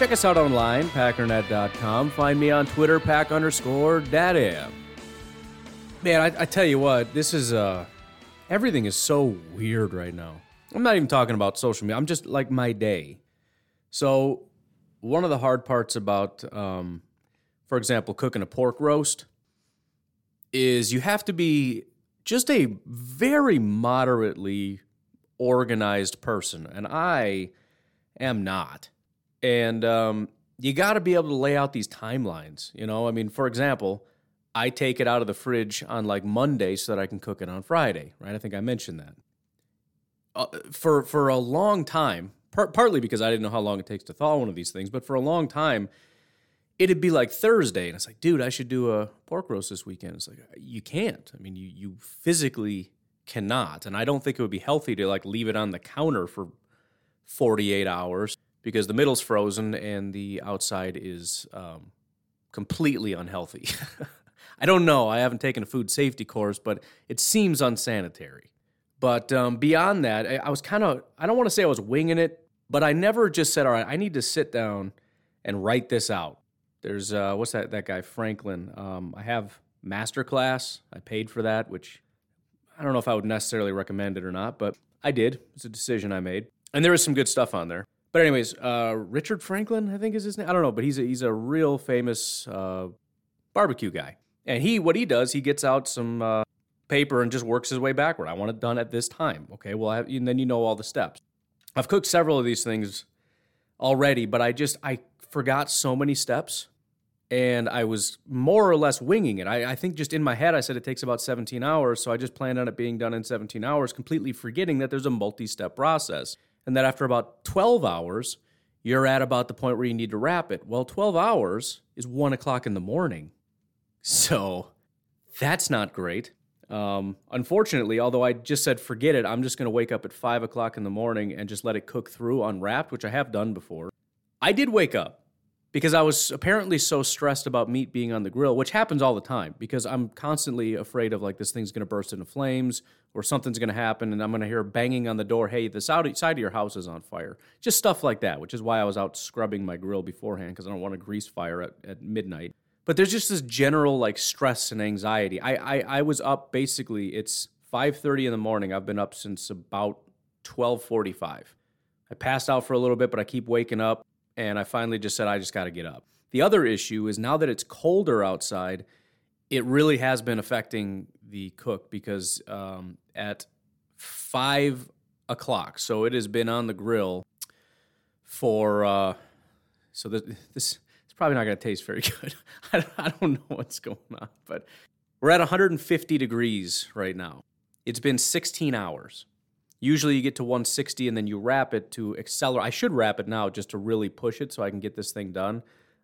Check us out online, packernet.com. Find me on Twitter, pack underscore dadam. Man, I, I tell you what, this is, uh, everything is so weird right now. I'm not even talking about social media, I'm just like my day. So, one of the hard parts about, um, for example, cooking a pork roast is you have to be just a very moderately organized person, and I am not. And um, you got to be able to lay out these timelines. You know, I mean, for example, I take it out of the fridge on like Monday so that I can cook it on Friday, right? I think I mentioned that. Uh, for for a long time, par- partly because I didn't know how long it takes to thaw one of these things, but for a long time, it'd be like Thursday, and it's like, dude, I should do a pork roast this weekend. It's like you can't. I mean, you you physically cannot, and I don't think it would be healthy to like leave it on the counter for 48 hours because the middle's frozen and the outside is um, completely unhealthy. I don't know. I haven't taken a food safety course, but it seems unsanitary. But um, beyond that, I, I was kind of, I don't want to say I was winging it, but I never just said, all right, I need to sit down and write this out. There's, uh, what's that, that guy, Franklin. Um, I have Masterclass. I paid for that, which I don't know if I would necessarily recommend it or not, but I did. It's a decision I made. And there was some good stuff on there. But anyways, uh, Richard Franklin, I think is his name. I don't know, but he's a, he's a real famous uh, barbecue guy. And he, what he does, he gets out some uh, paper and just works his way backward. I want it done at this time. Okay, well, have, and then you know all the steps. I've cooked several of these things already, but I just I forgot so many steps, and I was more or less winging it. I, I think just in my head I said it takes about 17 hours, so I just planned on it being done in 17 hours, completely forgetting that there's a multi-step process, and that after about 12 hours, you're at about the point where you need to wrap it. Well, 12 hours is one o'clock in the morning, so that's not great. Um, unfortunately, although I just said forget it, I'm just going to wake up at five o'clock in the morning and just let it cook through unwrapped, which I have done before. I did wake up because I was apparently so stressed about meat being on the grill, which happens all the time because I'm constantly afraid of like this thing's going to burst into flames or something's going to happen and I'm going to hear banging on the door, hey, the side of your house is on fire. Just stuff like that, which is why I was out scrubbing my grill beforehand because I don't want a grease fire at, at midnight but there's just this general like stress and anxiety. I, I I was up basically it's 5:30 in the morning. I've been up since about 12:45. I passed out for a little bit, but I keep waking up and I finally just said I just got to get up. The other issue is now that it's colder outside, it really has been affecting the cook because um, at five o'clock, so it has been on the grill for uh, so this, this probably not going to taste very good. I don't know what's going on, but we're at 150 degrees right now. It's been 16 hours. Usually you get to 160 and then you wrap it to accelerate. I should wrap it now just to really push it so I can get this thing done.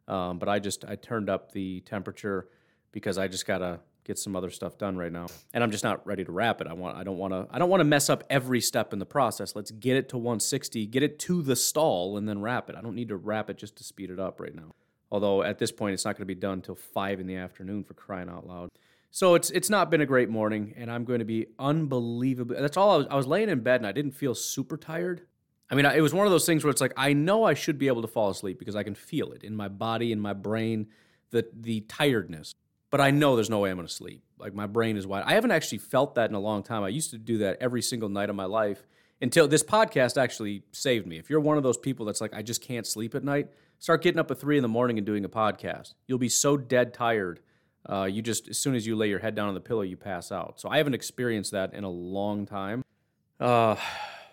Um, but I just I turned up the temperature because I just gotta get some other stuff done right now, and I'm just not ready to wrap it. I want I don't want to I don't want to mess up every step in the process. Let's get it to 160, get it to the stall, and then wrap it. I don't need to wrap it just to speed it up right now. Although at this point, it's not going to be done until five in the afternoon for crying out loud. So it's it's not been a great morning, and I'm going to be unbelievably. That's all I was. I was laying in bed and I didn't feel super tired. I mean, it was one of those things where it's like I know I should be able to fall asleep because I can feel it in my body, in my brain, the the tiredness. But I know there's no way I'm going to sleep. Like my brain is wide. I haven't actually felt that in a long time. I used to do that every single night of my life until this podcast actually saved me. If you're one of those people that's like I just can't sleep at night, start getting up at three in the morning and doing a podcast. You'll be so dead tired. Uh, you just as soon as you lay your head down on the pillow, you pass out. So I haven't experienced that in a long time. Uh,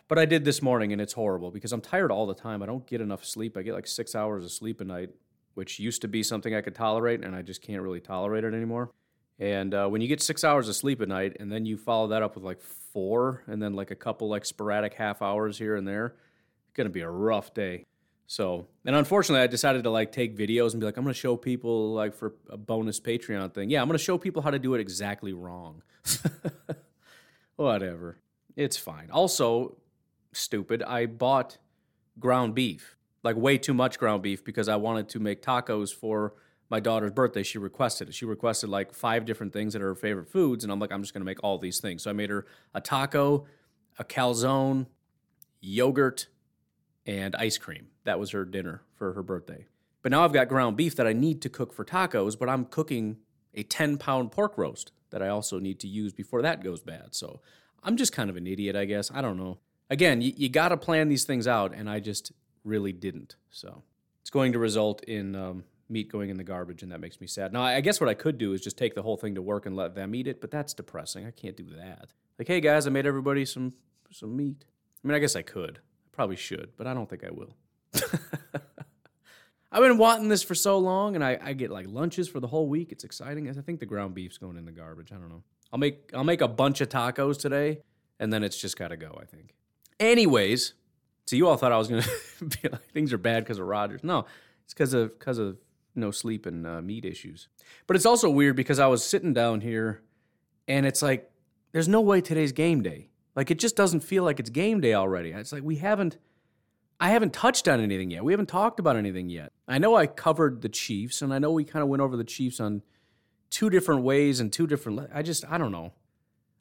but I did this morning, and it's horrible because I'm tired all the time. I don't get enough sleep. I get like six hours of sleep a night, which used to be something I could tolerate, and I just can't really tolerate it anymore. And uh, when you get six hours of sleep at night, and then you follow that up with like four, and then like a couple like sporadic half hours here and there, it's gonna be a rough day. So, and unfortunately, I decided to like take videos and be like, I'm going to show people like for a bonus Patreon thing. Yeah, I'm going to show people how to do it exactly wrong. Whatever. It's fine. Also, stupid, I bought ground beef, like way too much ground beef because I wanted to make tacos for my daughter's birthday. She requested it. She requested like five different things that are her favorite foods. And I'm like, I'm just going to make all these things. So I made her a taco, a calzone, yogurt, and ice cream. That was her dinner for her birthday. But now I've got ground beef that I need to cook for tacos, but I'm cooking a 10 pound pork roast that I also need to use before that goes bad. So I'm just kind of an idiot, I guess. I don't know. Again, you, you got to plan these things out, and I just really didn't. So it's going to result in um, meat going in the garbage, and that makes me sad. Now, I guess what I could do is just take the whole thing to work and let them eat it, but that's depressing. I can't do that. Like, hey guys, I made everybody some some meat. I mean, I guess I could. I probably should, but I don't think I will. I've been wanting this for so long, and I, I get like lunches for the whole week. It's exciting. I think the ground beef's going in the garbage. I don't know. I'll make I'll make a bunch of tacos today, and then it's just got to go. I think. Anyways, so you all thought I was gonna be like things are bad because of Rodgers. No, it's because of because of no sleep and uh, meat issues. But it's also weird because I was sitting down here, and it's like there's no way today's game day. Like it just doesn't feel like it's game day already. It's like we haven't I haven't touched on anything yet. We haven't talked about anything yet. I know I covered the Chiefs, and I know we kind of went over the Chiefs on two different ways and two different. I just I don't know.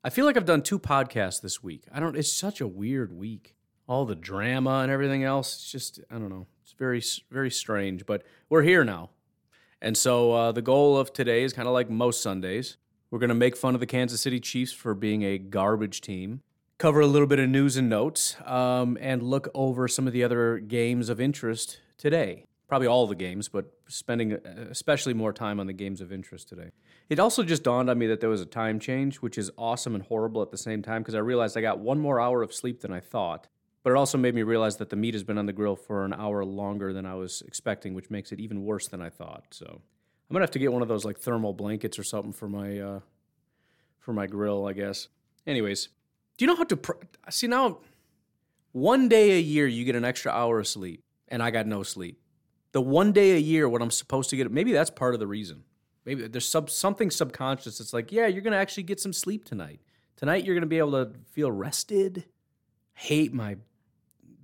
I feel like I've done two podcasts this week. I don't. It's such a weird week. All the drama and everything else. It's just I don't know. It's very very strange. But we're here now, and so uh, the goal of today is kind of like most Sundays. We're gonna make fun of the Kansas City Chiefs for being a garbage team cover a little bit of news and notes, um, and look over some of the other games of interest today. Probably all the games, but spending uh, especially more time on the games of interest today. It also just dawned on me that there was a time change, which is awesome and horrible at the same time because I realized I got one more hour of sleep than I thought. But it also made me realize that the meat has been on the grill for an hour longer than I was expecting, which makes it even worse than I thought. So I'm gonna have to get one of those like thermal blankets or something for my uh, for my grill, I guess. Anyways, you know how to see now? One day a year, you get an extra hour of sleep, and I got no sleep. The one day a year, when I'm supposed to get, it, maybe that's part of the reason. Maybe there's sub, something subconscious that's like, yeah, you're going to actually get some sleep tonight. Tonight, you're going to be able to feel rested. Hate my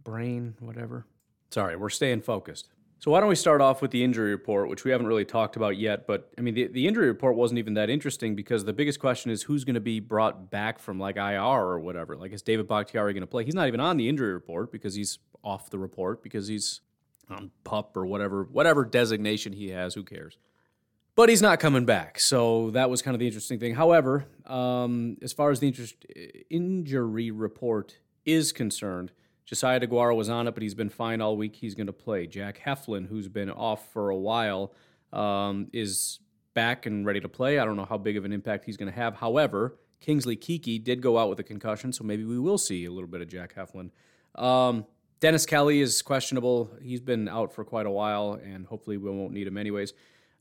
brain, whatever. Sorry, we're staying focused. So why don't we start off with the injury report, which we haven't really talked about yet. But I mean, the, the injury report wasn't even that interesting because the biggest question is who's going to be brought back from like IR or whatever. Like, is David Bakhtiari going to play? He's not even on the injury report because he's off the report because he's on pup or whatever whatever designation he has. Who cares? But he's not coming back, so that was kind of the interesting thing. However, um, as far as the interest, injury report is concerned Josiah Deguara was on it, but he's been fine all week. He's going to play. Jack Heflin, who's been off for a while, um, is back and ready to play. I don't know how big of an impact he's going to have. However, Kingsley Keke did go out with a concussion, so maybe we will see a little bit of Jack Heflin. Um, Dennis Kelly is questionable. He's been out for quite a while, and hopefully we won't need him anyways.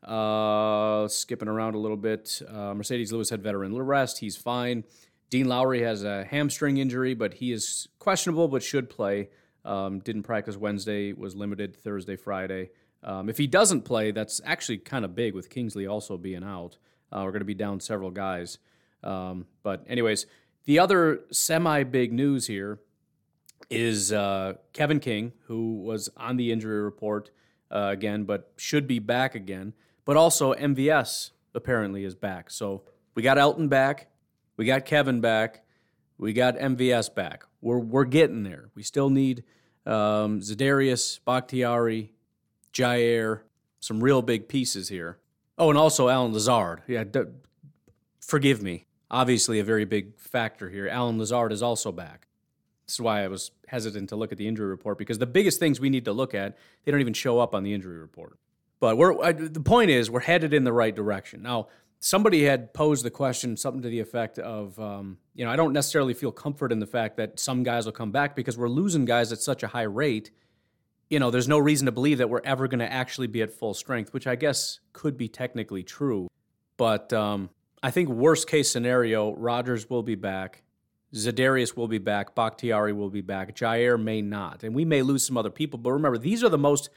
Uh, skipping around a little bit, uh, Marcedes Lewis had veteran rest. He's fine. Dean Lowry has a hamstring injury, but he is questionable, but should play. Um, didn't practice Wednesday, was limited Thursday, Friday. Um, if he doesn't play, that's actually kind of big with Kingsley also being out. Uh, we're going to be down several guys. Um, but, anyways, the other semi big news here is uh, Kevin King, who was on the injury report uh, again, but should be back again. But also, MVS apparently is back. So we got Elgton back. We got Kevin back. We got MVS back. We're we're getting there. We still need um, Za'Darius, Bakhtiari, Jaire, some real big pieces here. Oh, and also Allen Lazard. Yeah, d- forgive me. Obviously, a very big factor here. Allen Lazard is also back. This is why I was hesitant to look at the injury report because the biggest things we need to look at they don't even show up on the injury report. But we're I, the point is we're headed in the right direction. Now, somebody had posed the question, something to the effect of, um, you know, I don't necessarily feel comfort in the fact that some guys will come back because we're losing guys at such a high rate. You know, there's no reason to believe that we're ever going to actually be at full strength, which I guess could be technically true. But um, I think worst case scenario, Rodgers will be back. Za'Darius will be back. Bakhtiari will be back. Jaire may not. And we may lose some other people. But remember, these are the most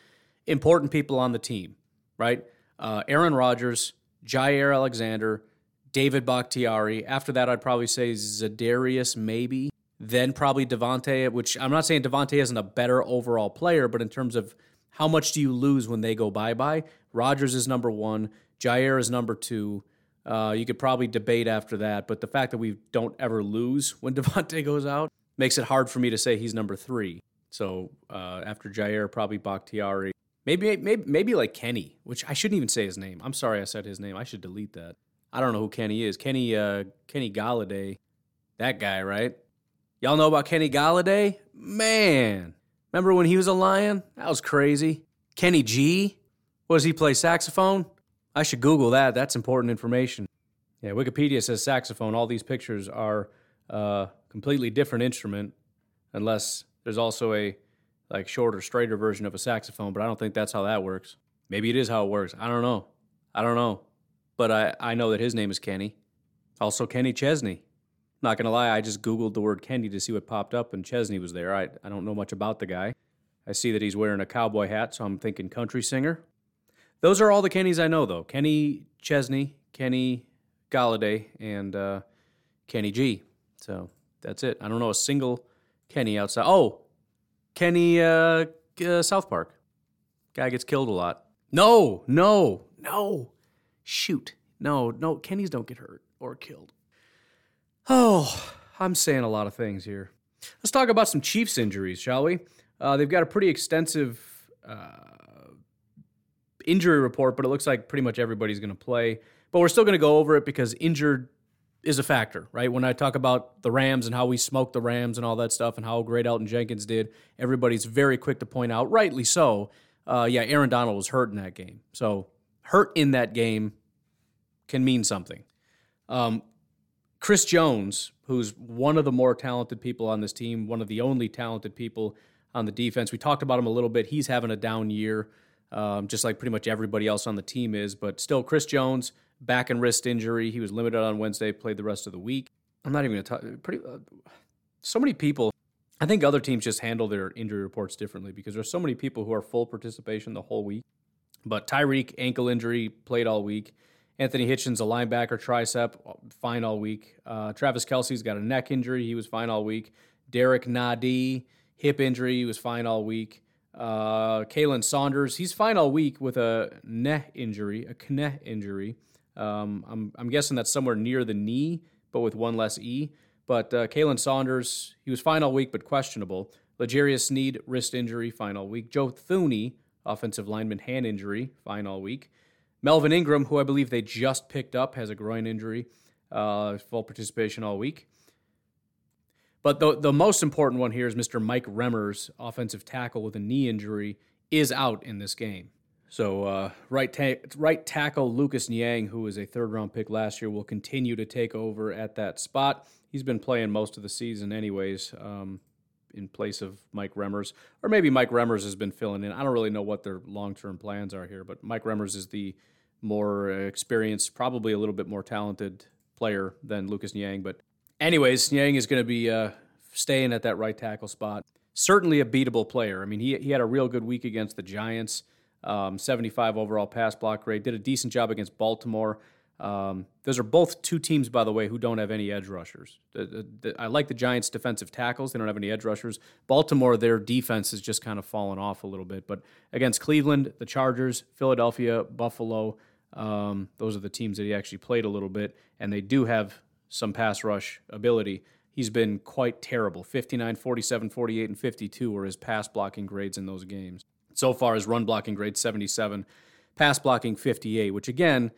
important people on the team, right? Uh, Aaron Rodgers, Jaire Alexander, David Bakhtiari. After that, I'd probably say Za'Darius, maybe. Then probably Davante, which I'm not saying Davante isn't a better overall player, but in terms of how much do you lose when they go bye bye? Rodgers is number one, Jaire is number two. Uh, you could probably debate after that, but the fact that we don't ever lose when Davante goes out makes it hard for me to say he's number three. So uh, after Jaire, probably Bakhtiari. Maybe, maybe, maybe like Kenny, which I shouldn't even say his name. I'm sorry I said his name. I should delete that. I don't know who Kenny is. Kenny, uh, Kenny Golladay, that guy, right? Y'all know about Kenny Golladay? Man, remember when he was a Lion? That was crazy. Kenny G, what does he play saxophone? I should Google that. That's important information. Yeah, Wikipedia says saxophone. All these pictures are a uh, completely different instrument, unless there's also a like shorter, straighter version of a saxophone. But I don't think that's how that works. Maybe it is how it works. I don't know. I don't know. But I, I know that his name is Kenny. Also, Kenny Chesney. Not gonna lie, I just Googled the word Kenny to see what popped up, and Chesney was there. I, I don't know much about the guy. I see that he's wearing a cowboy hat, so I'm thinking country singer. Those are all the Kennys I know, though. Kenny Chesney, Kenny Golladay, and uh, Kenny G. So that's it. I don't know a single Kenny outside. Oh, Kenny uh, uh, South Park. Guy gets killed a lot. No, no, no. Shoot. No, no. Kennys don't get hurt or killed. Oh, I'm saying a lot of things here. Let's talk about some Chiefs injuries, shall we? Uh, they've got a pretty extensive uh, injury report, but it looks like pretty much everybody's going to play. But we're still going to go over it because injured is a factor, right? When I talk about the Rams and how we smoked the Rams and all that stuff and how great Elgton Jenkins did, everybody's very quick to point out, rightly so. Uh, yeah, Aaron Donald was hurt in that game. So, hurt in that game can mean something. Um, Chris Jones, who's one of the more talented people on this team, one of the only talented people on the defense. We talked about him a little bit. He's having a down year, um, just like pretty much everybody else on the team is. But still, Chris Jones, back and wrist injury. He was limited on Wednesday, played the rest of the week. I'm not even going to talk. Pretty, uh, so many people. I think other teams just handle their injury reports differently because there's so many people who are full participation the whole week. But Tyreek ankle injury played all week. Anthony Hitchens, a linebacker, tricep, fine all week. Uh, Travis Kelce's got a neck injury. He was fine all week. Derrick Nnadi hip injury. He was fine all week. Uh, Khalen Saunders, he's fine all week with a neck injury, a knee injury. Um, I'm, I'm guessing that's somewhere near the knee, but with one less E. But uh, Khalen Saunders, he was fine all week, but questionable. L'Jarius Sneed, wrist injury, fine all week. Joe Thuney, offensive lineman, hand injury, fine all week. Melvin Ingram, who I believe they just picked up, has a groin injury, uh, full participation all week. But the, the most important one here is Mr. Mike Remmers, offensive tackle with a knee injury, is out in this game. So uh, right, ta- right tackle Lucas Niang, who was a third round pick last year, will continue to take over at that spot. He's been playing most of the season, anyways, um, in place of Mike Remmers, or maybe Mike Remmers has been filling in. I don't really know what their long term plans are here, but Mike Remmers is the more experienced, probably a little bit more talented player than Lucas Niang. But, anyways, Niang is going to be uh, staying at that right tackle spot. Certainly a beatable player. I mean, he, he had a real good week against the Giants, um, 75 overall pass block rate, did a decent job against Baltimore. Um, those are both two teams, by the way, who don't have any edge rushers. The, the, the, I like the Giants' defensive tackles; they don't have any edge rushers. Baltimore, their defense has just kind of fallen off a little bit. But against Cleveland, the Chargers, Philadelphia, Buffalo, um, those are the teams that he actually played a little bit, and they do have some pass rush ability. He's been quite terrible 59, 47, 48, and 52 were his pass blocking grades in those games. So far, his run blocking grade 77, pass blocking 58, which again,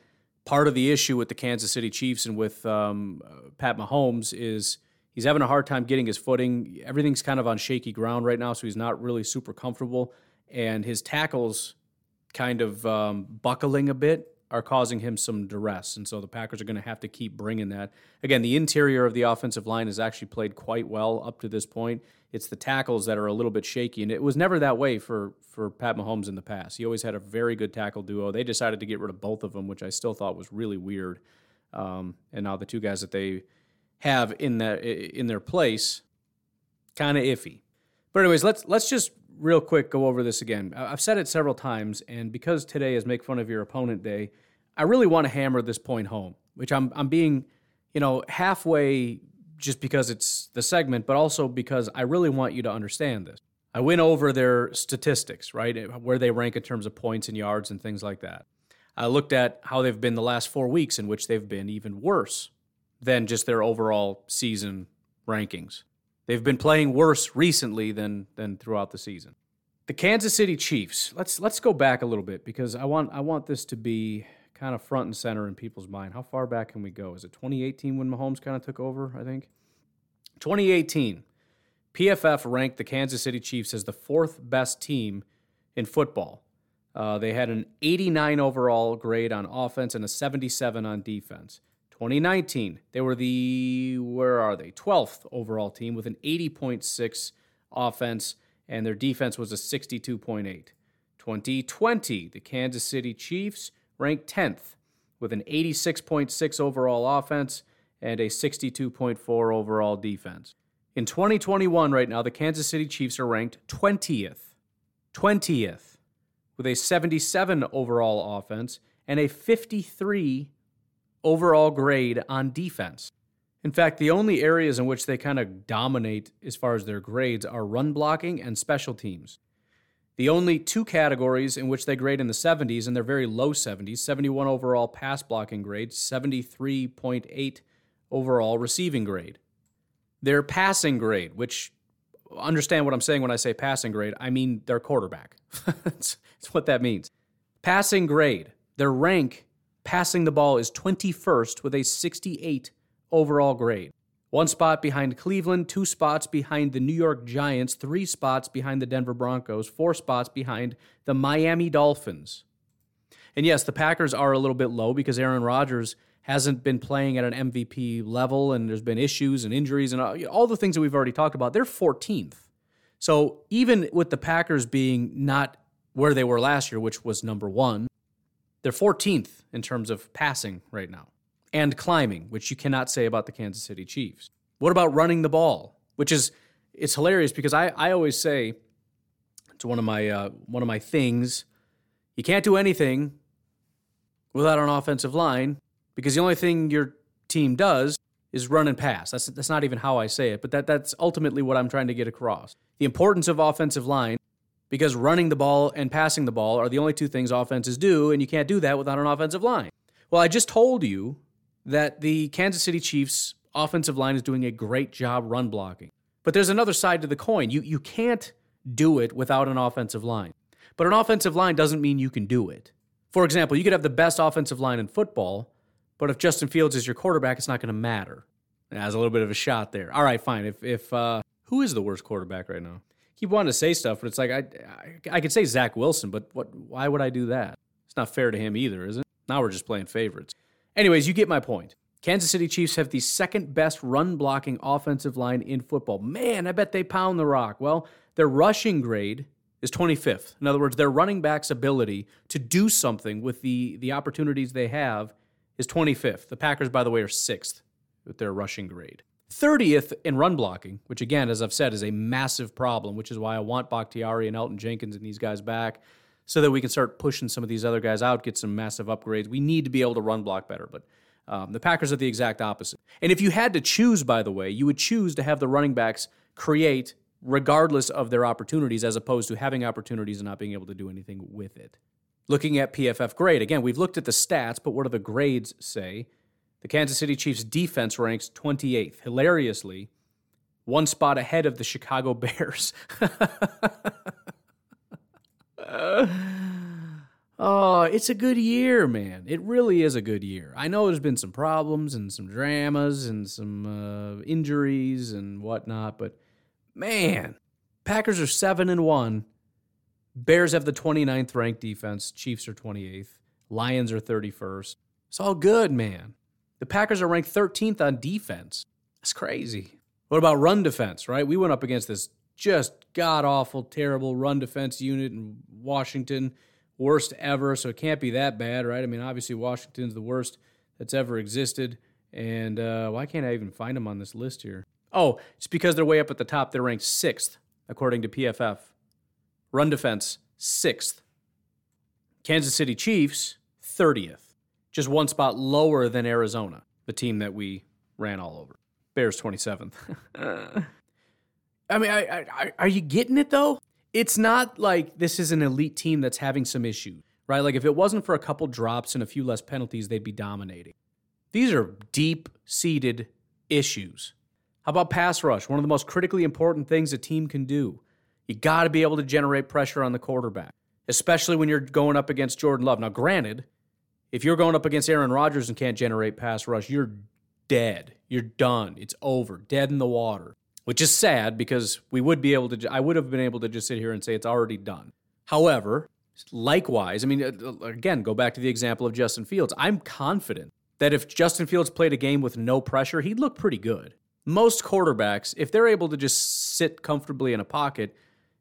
part of the issue with the Kansas City Chiefs and with um, uh, Pat Mahomes is he's having a hard time getting his footing. Everything's kind of on shaky ground right now, so he's not really super comfortable. And his tackles kind of um, buckling a bit are causing him some duress. And so the Packers are going to have to keep bringing that. Again, the interior of the offensive line has actually played quite well up to this point. It's the tackles that are a little bit shaky. And it was never that way for, for Pat Mahomes in the past. He always had a very good tackle duo. They decided to get rid of both of them, which I still thought was really weird. Um, and now the two guys that they have in their in their place, kind of iffy. But anyways, let's let's just real quick go over this again. I've said it several times, and because today is Make Fun of Your Opponent Day, I really want to hammer this point home, which I'm I'm being, you know, halfway just because it's the segment, but also because I really want you to understand this. I went over their statistics, right, eh, where they rank in terms of points and yards and things like that. I looked at how they've been the last four weeks, in which they've been even worse than just their overall season rankings. They've been playing worse recently than than throughout the season. The Kansas City Chiefs. Let's let's go back a little bit because I want I want this to be kind of front and center in people's mind. How far back can we go? Is it 2018 when Mahomes kind of took over, I think? 2018. PFF ranked the Kansas City Chiefs as the fourth best team in football. Uh, they had an 89 overall grade on offense and a 77 on defense. 2019, they were the, where are they? 12th overall team with an 80.6 offense, and their defense was a 62.8. 2020, the Kansas City Chiefs ranked 10th with an 86.6 overall offense and a 62.4 overall defense. In 2021, right now, the Kansas City Chiefs are ranked 20th. 20th with a 77 overall offense and a 53 overall grade on defense. In fact, the only areas in which they kind of dominate as far as their grades are run blocking and special teams. The only two categories in which they grade in the 70s, and they're very low 70s 71 overall pass blocking grade, 73.8 overall receiving grade. Their passing grade, which understand what I'm saying when I say passing grade, I mean their quarterback. That's what that means. Passing grade, their rank Passing the ball is 21st with a 68 overall grade. One spot behind Cleveland, two spots behind the New York Giants, three spots behind the Denver Broncos, four spots behind the Miami Dolphins. And yes, the Packers are a little bit low because Aaron Rodgers hasn't been playing at an MVP level and there's been issues and injuries and all the things that we've already talked about. They're 14th. So even with the Packers being not where they were last year, which was number one, they're 14th in terms of passing right now and climbing, which you cannot say about the Kansas City Chiefs. What about running the ball? Which is it's hilarious because I, I always say to one of my uh, one of my things, you can't do anything without an offensive line because the only thing your team does is run and pass. That's that's not even how I say it, but that that's ultimately what I'm trying to get across. The importance of offensive line because running the ball and passing the ball are the only two things offenses do, and you can't do that without an offensive line. Well, I just told you that the Kansas City Chiefs offensive line is doing a great job run blocking. But there's another side to the coin. You you can't do it without an offensive line. But an offensive line doesn't mean you can do it. For example, you could have the best offensive line in football, but if Justin Fields is your quarterback, it's not going to matter. It has a little bit of a shot there. All right, fine. If if uh, who is the worst quarterback right now? Keep wanting to say stuff, but it's like I, I, I could say Zach Wilson, but what? Why would I do that? It's not fair to him either, is it? Now we're just playing favorites. Anyways, you get my point. Kansas City Chiefs have the second best run blocking offensive line in football. Man, I bet they pound the rock. Well, their rushing grade is 25th. In other words, their running back's ability to do something with the, the opportunities they have is 25th. The Packers, by the way, are sixth with their rushing grade. 30th in run blocking, which again, as I've said, is a massive problem, which is why I want Bakhtiari and Elgton Jenkins and these guys back so that we can start pushing some of these other guys out, get some massive upgrades. We need to be able to run block better, but um, the Packers are the exact opposite. And if you had to choose, by the way, you would choose to have the running backs create regardless of their opportunities as opposed to having opportunities and not being able to do anything with it. Looking at PFF grade, again, we've looked at the stats, but what do the grades say? The Kansas City Chiefs defense ranks 28th, hilariously, one spot ahead of the Chicago Bears. oh, it's a good year, man. It really is a good year. I know there's been some problems and some dramas and some uh, injuries and whatnot, but man, Packers are 7 and 1. Bears have the 29th ranked defense. Chiefs are 28th. Lions are 31st. It's all good, man. The Packers are ranked 13th on defense. That's crazy. What about run defense, right? We went up against this just god awful, terrible run defense unit in Washington, worst ever. So it can't be that bad, right? I mean, obviously, Washington's the worst that's ever existed. And uh, why can't I even find them on this list here? Oh, it's because they're way up at the top. They're ranked sixth, according to PFF. Run defense, sixth. Kansas City Chiefs, 30th. Just one spot lower than Arizona, the team that we ran all over. Bears 27th. I mean, I, I, are you getting it though? It's not like this is an elite team that's having some issues, right? Like if it wasn't for a couple drops and a few less penalties, they'd be dominating. These are deep seated issues. How about pass rush? One of the most critically important things a team can do. You got to be able to generate pressure on the quarterback, especially when you're going up against Jordan Love. Now, granted, if you're going up against Aaron Rodgers and can't generate pass rush, you're dead. You're done. It's over. Dead in the water. Which is sad because we would be able to I would have been able to just sit here and say it's already done. However, likewise, I mean uh, again, go back to the example of Justin Fields. I'm confident that if Justin Fields played a game with no pressure, he'd look pretty good. Most quarterbacks, if they're able to just sit comfortably in a pocket,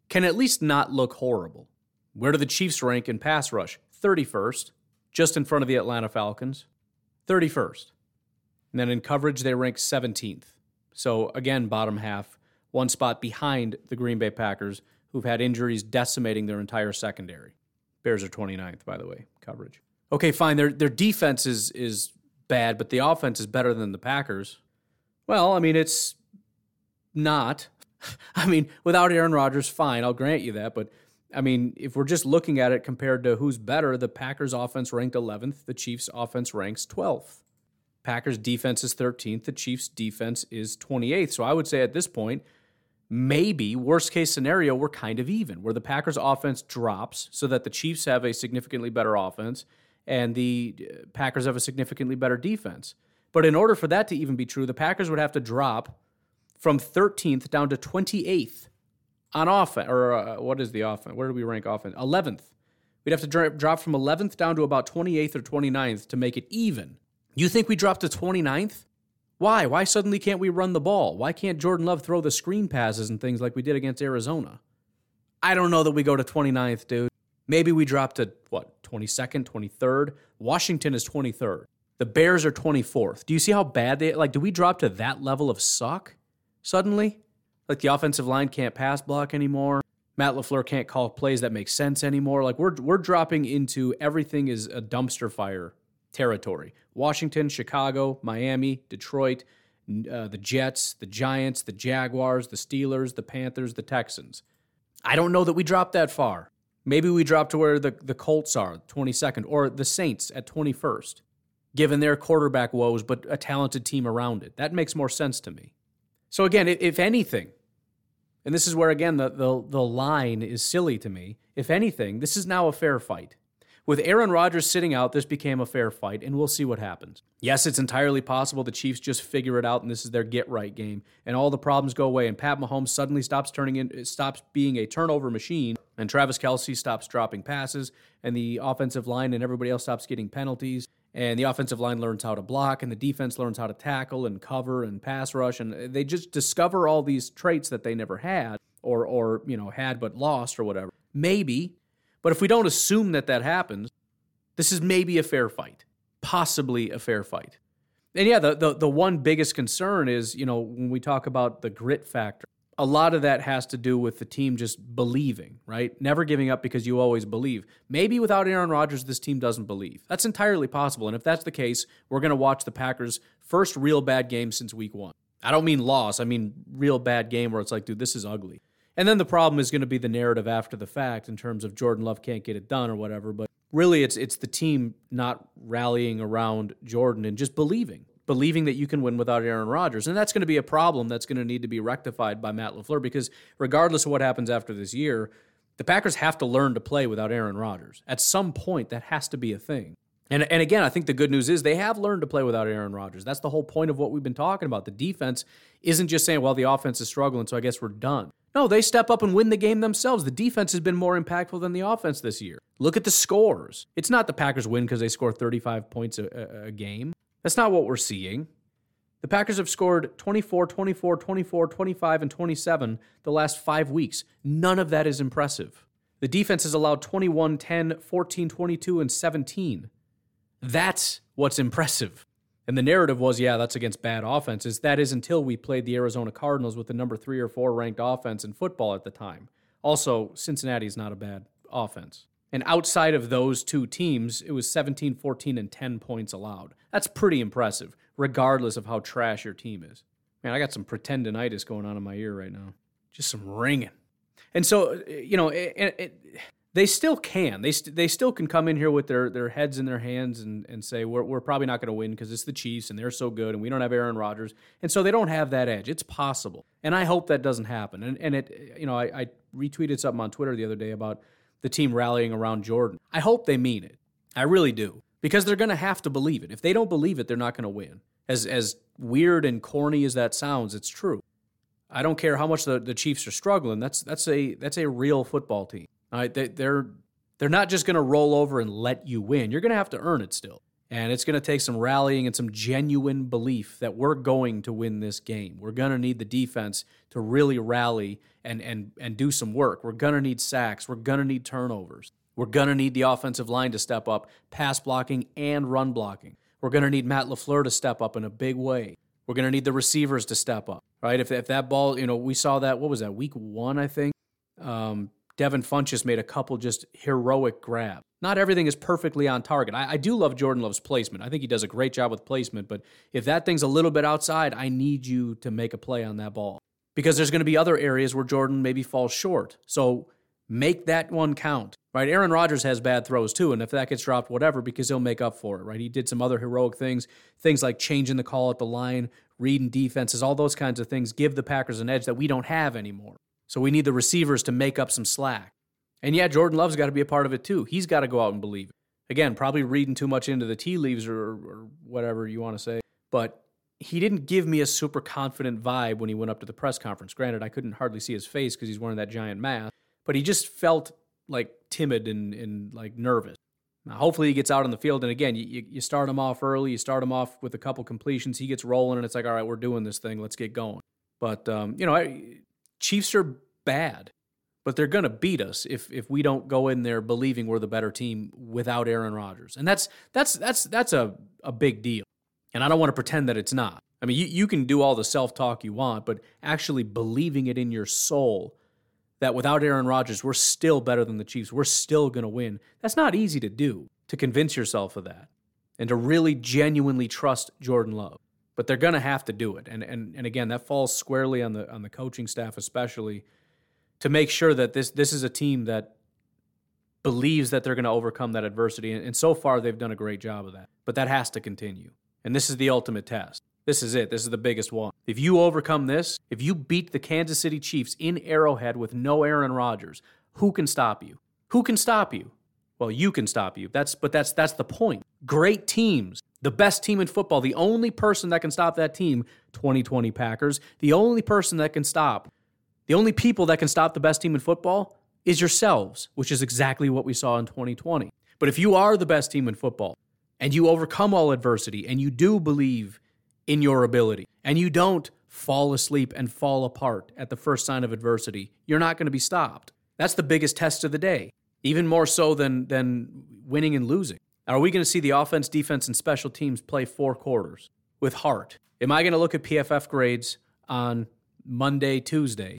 can at least not look horrible. Where do the Chiefs rank in pass rush? 31st, just in front of the Atlanta Falcons. 31st. And then in coverage, they rank 17th. So again, bottom half, one spot behind the Green Bay Packers, who've had injuries decimating their entire secondary. Bears are 29th, by the way, coverage. Okay, fine. Their their defense is is bad, but the offense is better than the Packers. Well, I mean, it's not. I mean, without Aaron Rodgers, fine, I'll grant you that. But I mean, if we're just looking at it compared to who's better, the Packers offense ranked 11th, the Chiefs offense ranks 12th. Packers defense is 13th, the Chiefs defense is 28th. So I would say at this point, maybe worst case scenario, we're kind of even, where the Packers offense drops so that the Chiefs have a significantly better offense and the uh, Packers have a significantly better defense. But in order for that to even be true, the Packers would have to drop from 13th down to 28th on offense. Or uh, what is the offense? Where do we rank offense? 11th. We'd have to drop from 11th down to about 28th or 29th to make it even. You think we dropped to 29th? Why? Why suddenly can't we run the ball? Why can't Jordan Love throw the screen passes and things like we did against Arizona? I don't know that we go to 29th, dude. Maybe we drop to what, 22nd, 23rd? Washington is 23rd. The Bears are 24th. Do you see how bad they like do we drop to that level of suck suddenly? Like the offensive line can't pass block anymore. Matt LaFleur can't call plays that make sense anymore. Like we're we're dropping into everything is a dumpster fire territory. Washington, Chicago, Miami, Detroit, uh, the Jets, the Giants, the Jaguars, the Steelers, the Panthers, the Texans. I don't know that we dropped that far. Maybe we dropped to where the, the Colts are, 22nd, or the Saints at 21st, given their quarterback woes, but a talented team around it. That makes more sense to me. So, again, if anything, and this is where, again, the, the, the line is silly to me. If anything, this is now a fair fight. With Aaron Rodgers sitting out, this became a fair fight, and we'll see what happens. Yes, it's entirely possible the Chiefs just figure it out and this is their get right game, and all the problems go away, and Pat Mahomes suddenly stops turning in, stops being a turnover machine, and Travis Kelce stops dropping passes, and the offensive line and everybody else stops getting penalties, and the offensive line learns how to block, and the defense learns how to tackle and cover and pass rush, and they just discover all these traits that they never had, or or you know had but lost or whatever. Maybe but if we don't assume that that happens, this is maybe a fair fight, possibly a fair fight. And yeah, the, the, the one biggest concern is, you know, when we talk about the grit factor, a lot of that has to do with the team just believing, right? Never giving up because you always believe. Maybe without Aaron Rodgers, this team doesn't believe. That's entirely possible. And if that's the case, we're going to watch the Packers' first real bad game since week one. I don't mean loss, I mean real bad game where it's like, dude, this is ugly. And then the problem is going to be the narrative after the fact in terms of Jordan Love can't get it done or whatever. But really, it's it's the team not rallying around Jordan and just believing, believing that you can win without Aaron Rodgers, and that's going to be a problem that's going to need to be rectified by Matt LaFleur because regardless of what happens after this year, the Packers have to learn to play without Aaron Rodgers. At some point, that has to be a thing. And, and again, I think the good news is they have learned to play without Aaron Rodgers. That's the whole point of what we've been talking about. The defense isn't just saying, well, the offense is struggling, so I guess we're done. No, they step up and win the game themselves. The defense has been more impactful than the offense this year. Look at the scores. It's not the Packers win because they score 35 points a, a, a, game. That's not what we're seeing. The Packers have scored 24, 24, 24, 25, and 27 the last five weeks. None of that is impressive. The defense has allowed 21, 10, 14, 22, and 17. That's what's impressive. And the narrative was, yeah, that's against bad offenses. That is until we played the Arizona Cardinals with the number three or four ranked offense in football at the time. Also, Cincinnati is not a bad offense. And outside of those two teams, it was 17, 14, and 10 points allowed. That's pretty impressive, regardless of how trash your team is. Man, I got some pretendinitis going on in my ear right now. Just some ringing. And so, eh, you know, it, it, they still can. They, st- they still can come in here with their, their heads in their hands and, and say, we're, we're probably not going to win because it's the Chiefs and they're so good and we don't have Aaron Rodgers. And so they don't have that edge. It's possible. And I hope that doesn't happen. And, and it, you know, I, I retweeted something on Twitter the other day about the team rallying around Jordan. I hope they mean it. I really do. Because they're going to have to believe it. If they don't believe it, they're not going to win. As, as weird and corny as that sounds, it's true. I don't care how much the, the Chiefs are struggling. That's that's a that's a real football team. All right, they, they're they're not just going to roll over and let you win. You're going to have to earn it still. And it's going to take some rallying and some genuine belief that we're going to win this game. We're going to need the defense to really rally and and and do some work. We're going to need sacks. We're going to need turnovers. We're going to need the offensive line to step up, pass blocking and run blocking. We're going to need Matt LaFleur to step up in a big way. We're going to need the receivers to step up, right? If, if that ball, you know, we saw that, what was that, week one, I think? Um, Devin Funchess made a couple just heroic grabs. Not everything is perfectly on target. I, I, do love Jordan Love's placement. I think he does a great job with placement, but if that thing's a little bit outside, I need you to make a play on that ball because there's going to be other areas where Jordan maybe falls short. So make that one count, right? Aaron Rodgers has bad throws too, and if that gets dropped, whatever, because he'll make up for it, right? He did some other heroic things, things like changing the call at the line, reading defenses, all those kinds of things give the Packers an edge that we don't have anymore. So we need the receivers to make up some slack. And yeah, Jordan Love's got to be a part of it too. He's got to go out and believe it. Again, probably reading too much into the tea leaves or, or whatever you want to say, but he didn't give me a super confident vibe when he went up to the press conference. Granted, I couldn't hardly see his face because he's wearing that giant mask but he just felt like timid and, and like nervous. Now, hopefully he gets out on the field. And again, you, you start him off early. You start him off with a couple completions. He gets rolling, and it's like, all right, we're doing this thing. Let's get going. But um, you know, I, Chiefs are bad, but they're going to beat us if if we don't go in there believing we're the better team without Aaron Rodgers. And that's that's that's that's a a big deal. And I don't want to pretend that it's not. I mean, you, you can do all the self talk you want, but actually believing it in your soul that without Aaron Rodgers, we're still better than the Chiefs. We're still going to win. That's not easy to do, to convince yourself of that and to really genuinely trust Jordan Love. But they're going to have to do it. And, and, and again, that falls squarely on the, on the coaching staff, especially to make sure that this, this is a team that believes that they're going to overcome that adversity. And, and so far, they've done a great job of that. But that has to continue. And this is the ultimate test. This is it. This is the biggest one. If you overcome this, if you beat the Kansas City Chiefs in Arrowhead with no Aaron Rodgers, who can stop you? Who can stop you? Well, you can stop you. That's but that's that's the point. Great teams, the best team in football, the only person that can stop that team, 2020 Packers, the only person that can stop, the only people that can stop the best team in football is yourselves, which is exactly what we saw in 2020. But if you are the best team in football and you overcome all adversity and you do believe in your ability and you don't fall asleep and fall apart at the first sign of adversity, you're not going to be stopped. That's the biggest test of the day, even more so than, than winning and losing. Are we going to see the offense, defense, and special teams play four quarters with heart? Am I going to look at PFF grades on Monday, Tuesday,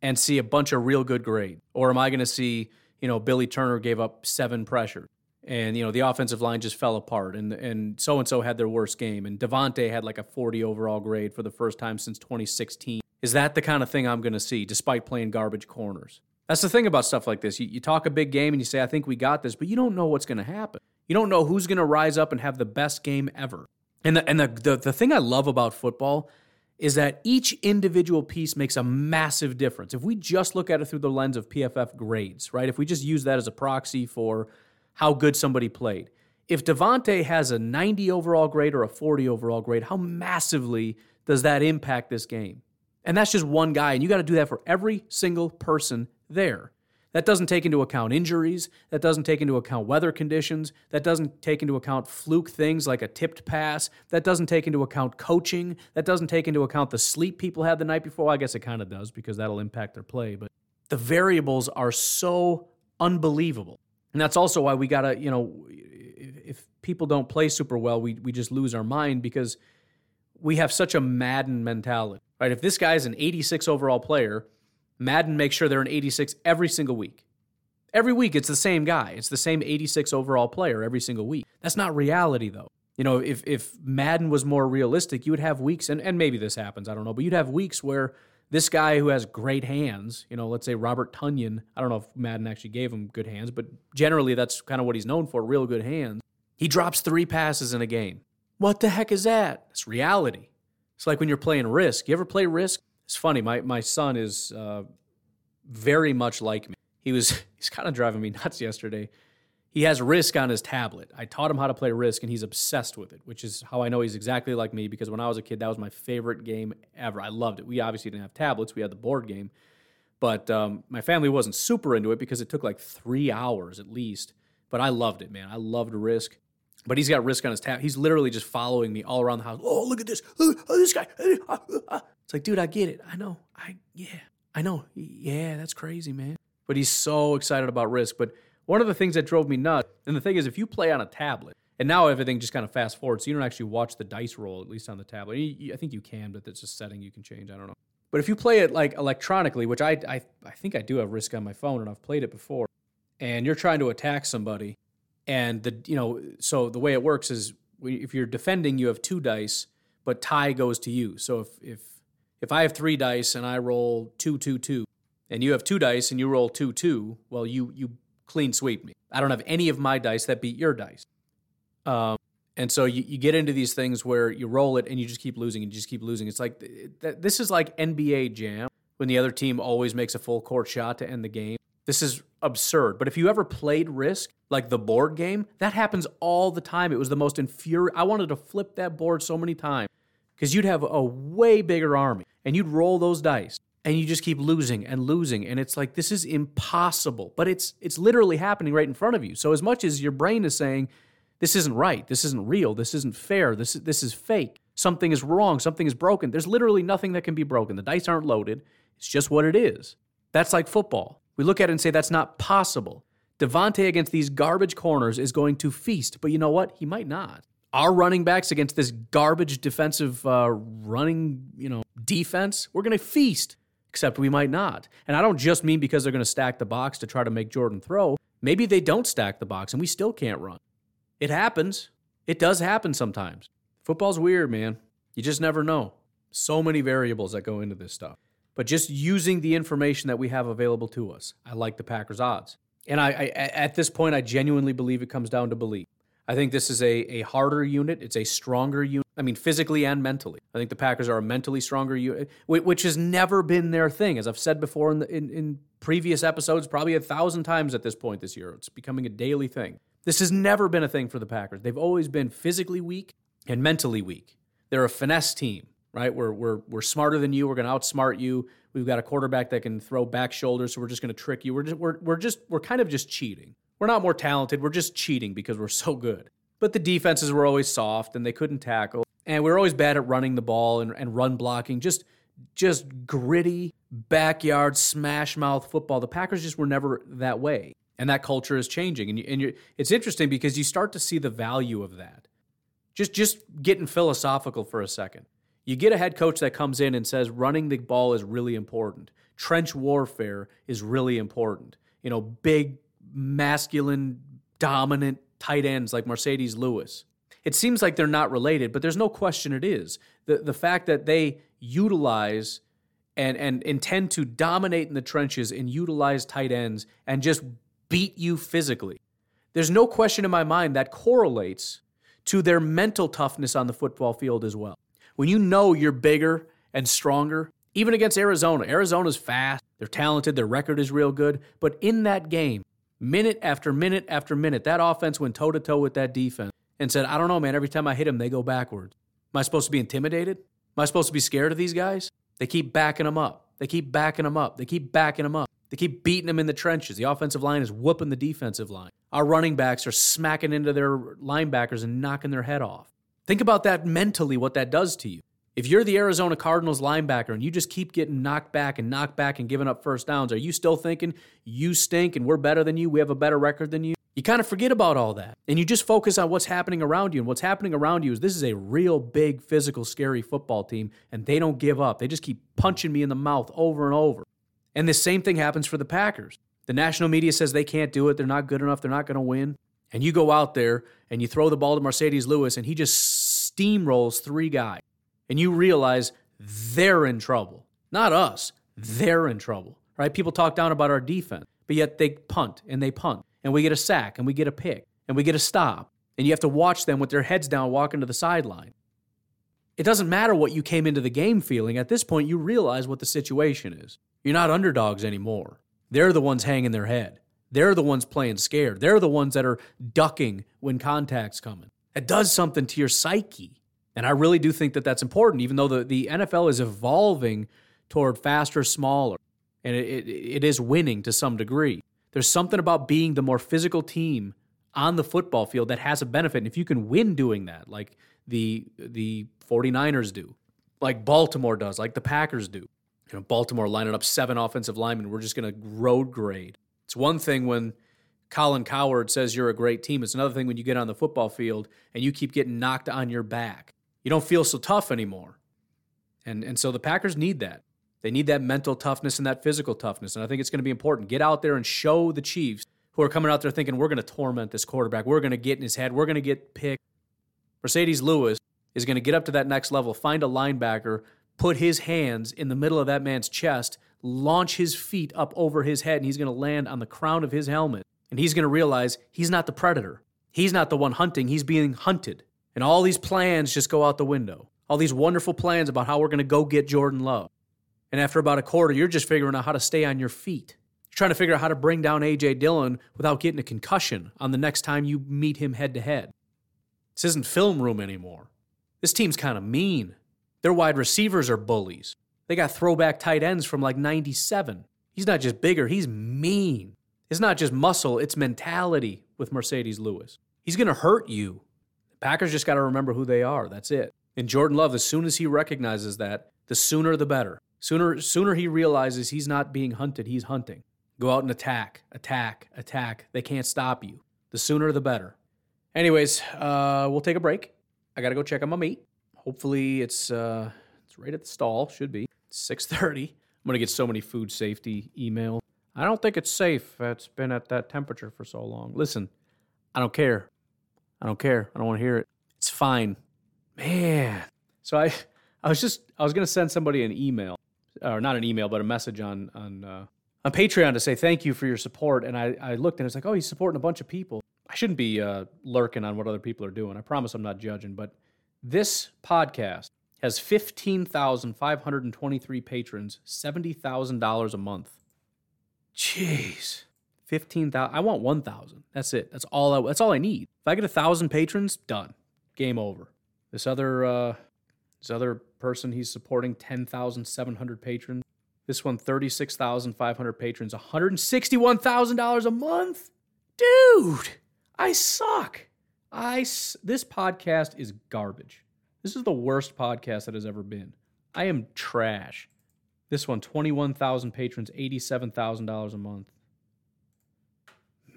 and see a bunch of real good grades? Or am I going to see, you know, Billy Turner gave up seven pressures? and you know the offensive line just fell apart and and so and so had their worst game and Davante had like a 40 overall grade for the first time since 2016 is that the kind of thing I'm going to see despite playing garbage corners that's the thing about stuff like this you, you talk a big game and you say I think we got this but you don't know what's going to happen you don't know who's going to rise up and have the best game ever and the and the, the the thing I love about football is that each individual piece makes a massive difference. If we just look at it through the lens of PFF grades, right? If we just use that as a proxy for how good somebody played. If Davante has a 90 overall grade or a 40 overall grade, how massively does that impact this game? And that's just one guy, and you got to do that for every single person there. That doesn't take into account injuries. That doesn't take into account weather conditions. That doesn't take into account fluke things like a tipped pass. That doesn't take into account coaching. That doesn't take into account the sleep people had the night before. I guess it kind of does because that'll impact their play. But the variables are so unbelievable. And that's also why we got to, you know, if people don't play super well, we we just lose our mind because we have such a Madden mentality, right? If this guy's an 86 overall player, Madden makes sure they're an 86 every single week. Every week, it's the same guy. It's the same 86 overall player every single week. That's not reality, though. You know, if, if Madden was more realistic, you would have weeks, and, and maybe this happens, I don't know, but you'd have weeks where this guy who has great hands, you know, let's say Robert Tonyan, I don't know if Madden actually gave him good hands, but generally that's kind of what he's known for real good hands. He drops three passes in a game. What the heck is that? It's reality. It's like when you're playing Risk. You ever play Risk? It's funny. My, my son is uh, very much like me. He was he's kind of driving me nuts yesterday. He has Risk on his tablet. I taught him how to play Risk, and he's obsessed with it, which is how I know he's exactly like me. Because when I was a kid, that was my favorite game ever. I loved it. We obviously didn't have tablets; we had the board game, but um, my family wasn't super into it because it took like three hours at least. But I loved it, man. I loved Risk. But he's got Risk on his tab. He's literally just following me all around the house. Oh, look at this! Look, oh, this guy! It's like, dude, I get it. I know. I yeah, I know. Yeah, that's crazy, man but he's so excited about Risk. But one of the things that drove me nuts, and the thing is, if you play on a tablet, and now everything just kind of fast forward, so you don't actually watch the dice roll, at least on the tablet. I think you can, but that's a setting you can change. I don't know. But if you play it like electronically, which I, I, I think I do have Risk on my phone, and I've played it before, and you're trying to attack somebody, and the you know, so the way it works is if you're defending, you have two dice, but tie goes to you. So if if if I have three dice and I roll two two two, and you have two dice and you roll two two, well, you you clean sweep me. I don't have any of my dice that beat your dice. Um, and so you, you get into these things where you roll it and you just keep losing and you just keep losing. It's like this is like NBA Jam when the other team always makes a full court shot to end the game. This is absurd. But if you ever played Risk, like the board game, that happens all the time. It was the most infuriating. I wanted to flip that board so many times because you'd have a way bigger army and you'd roll those dice and you just keep losing and losing and it's like this is impossible. But it's it's literally happening right in front of you. So as much as your brain is saying this isn't right this isn't real this isn't fair this this is fake something is wrong something is broken there's literally nothing that can be broken. The dice aren't loaded it's just what it is. That's like football. We look at it and say that's not possible. Davante against these garbage corners is going to feast but you know what? He might not our running backs against this garbage defensive uh, running you know defense we're going to feast except we might not. And I don't just mean because they're going to stack the box to try to make Jordan throw. Maybe they don't stack the box and we still can't run. It happens. It does happen sometimes. Football's weird, man. You just never know. So many variables that go into this stuff. But just using the information that we have available to us, I like the Packers' odds. And I, I at this point, I genuinely believe it comes down to belief. I think this is a, a harder unit. It's a stronger unit. I mean, physically and mentally. I think the Packers are a mentally stronger unit, which has never been their thing. As I've said before in, the, in, in previous episodes, probably a thousand times at this point this year. It's becoming a daily thing. This has never been a thing for the Packers. They've always been physically weak and mentally weak. They're a finesse team, right? We're, we're, we're smarter than you. We're going to outsmart you. We've got a quarterback that can throw back shoulders, so we're just going to trick you. We're just, we're, we're just, we're kind of just cheating. We're not more talented. We're just cheating because we're so good. But the defenses were always soft and they couldn't tackle. And we were always bad at running the ball and, and run blocking. Just just gritty backyard smash mouth football. The Packers just were never that way. And that culture is changing. And, you, and it's interesting because you start to see the value of that. Just just getting philosophical for a second. You get a head coach that comes in and says running the ball is really important. Trench warfare is really important. You know, big, masculine, dominant tight ends like Marcedes Lewis. It seems like they're not related, but there's no question it is. The, the fact that they utilize and, and intend to dominate in the trenches and utilize tight ends and just beat you physically. There's no question in my mind that correlates to their mental toughness on the football field as well. When you know you're bigger and stronger, even against Arizona, Arizona's fast, they're talented, their record is real good, but in that game, minute after minute after minute, that offense went toe to toe with that defense and said, I don't know, man, every time I hit them, they go backwards. Am I supposed to be intimidated? Am I supposed to be scared of these guys? They keep backing them up. They keep backing them up. They keep backing them up. They keep beating them in the trenches. The offensive line is whooping the defensive line. Our running backs are smacking into their linebackers and knocking their head off. Think about that mentally, what that does to you. If you're the Arizona Cardinals linebacker and you just keep getting knocked back and knocked back and giving up first downs, are you still thinking you stink and we're better than you? We have a better record than you? You kind of forget about all that and you just focus on what's happening around you. And what's happening around you is this is a real big, physical, scary football team, and they don't give up. They just keep punching me in the mouth over and over. And the same thing happens for the Packers. The national media says they can't do it, they're not good enough, they're not going to win. And you go out there and you throw the ball to Marcedes Lewis, and he just steamrolls three guys. And you realize they're in trouble. Not us, they're in trouble, right? People talk down about our defense, but yet they punt and they punt and we get a sack and we get a pick and we get a stop. And you have to watch them with their heads down walking to the sideline. It doesn't matter what you came into the game feeling. At this point, you realize what the situation is. You're not underdogs anymore. They're the ones hanging their head. They're the ones playing scared. They're the ones that are ducking when contact's coming. It does something to your psyche. And I really do think that that's important, even though the, the NFL is evolving toward faster, smaller, and it, it, it is winning to some degree. There's something about being the more physical team on the football field that has a benefit. And if you can win doing that, like the the 49ers do, like Baltimore does, like the Packers do. You know, Baltimore lining up seven offensive linemen, we're just going to road grade. It's one thing when Colin Cowherd says you're a great team. It's another thing when you get on the football field and you keep getting knocked on your back. You don't feel so tough anymore. And and so the Packers need that. They need that mental toughness and that physical toughness. And I think it's going to be important. Get out there and show the Chiefs who are coming out there thinking, we're going to torment this quarterback. We're going to get in his head. We're going to get picked. Marcedes Lewis is going to get up to that next level, find a linebacker, put his hands in the middle of that man's chest, launch his feet up over his head, and he's going to land on the crown of his helmet. And he's going to realize he's not the predator. He's not the one hunting, he's being hunted. And all these plans just go out the window. All these wonderful plans about how we're going to go get Jordan Love. And after about a quarter, you're just figuring out how to stay on your feet. You're trying to figure out how to bring down A.J. Dillon without getting a concussion on the next time you meet him head to head. This isn't film room anymore. This team's kind of mean. Their wide receivers are bullies. They got throwback tight ends from like 97. He's not just bigger, he's mean. It's not just muscle, it's mentality with Marcedes Lewis. He's going to hurt you. Packers just got to remember who they are. That's it. And Jordan Love, as soon as he recognizes that, the sooner the better. Sooner, sooner he realizes he's not being hunted, he's hunting. Go out and attack, attack, attack. They can't stop you. The sooner the better. Anyways, uh, we'll take a break. I gotta go check on my meat. Hopefully it's uh, it's right at the stall. Should be six thirty. I'm gonna get so many food safety emails. I don't think it's safe. It's been at that temperature for so long. Listen, I don't care. I don't care. I don't want to hear it. It's fine, man. So I, I was just I was gonna send somebody an email or not an email, but a message on on uh, on Patreon to say thank you for your support. And I, I looked and it's like, oh, he's supporting a bunch of people. I shouldn't be uh, lurking on what other people are doing. I promise I'm not judging, but this podcast has 15,523 patrons, $70,000 a month. Jeez. 15,000. I want 1,000. That's it. That's all I, that's all I need. If I get a 1,000 patrons, done. Game over. This other uh, this other person he's supporting 10,700 patrons. This one 36,500 patrons, $161,000 a month. Dude, I suck. I this podcast is garbage. This is the worst podcast that has ever been. I am trash. This one 21,000 patrons, $87,000 a month.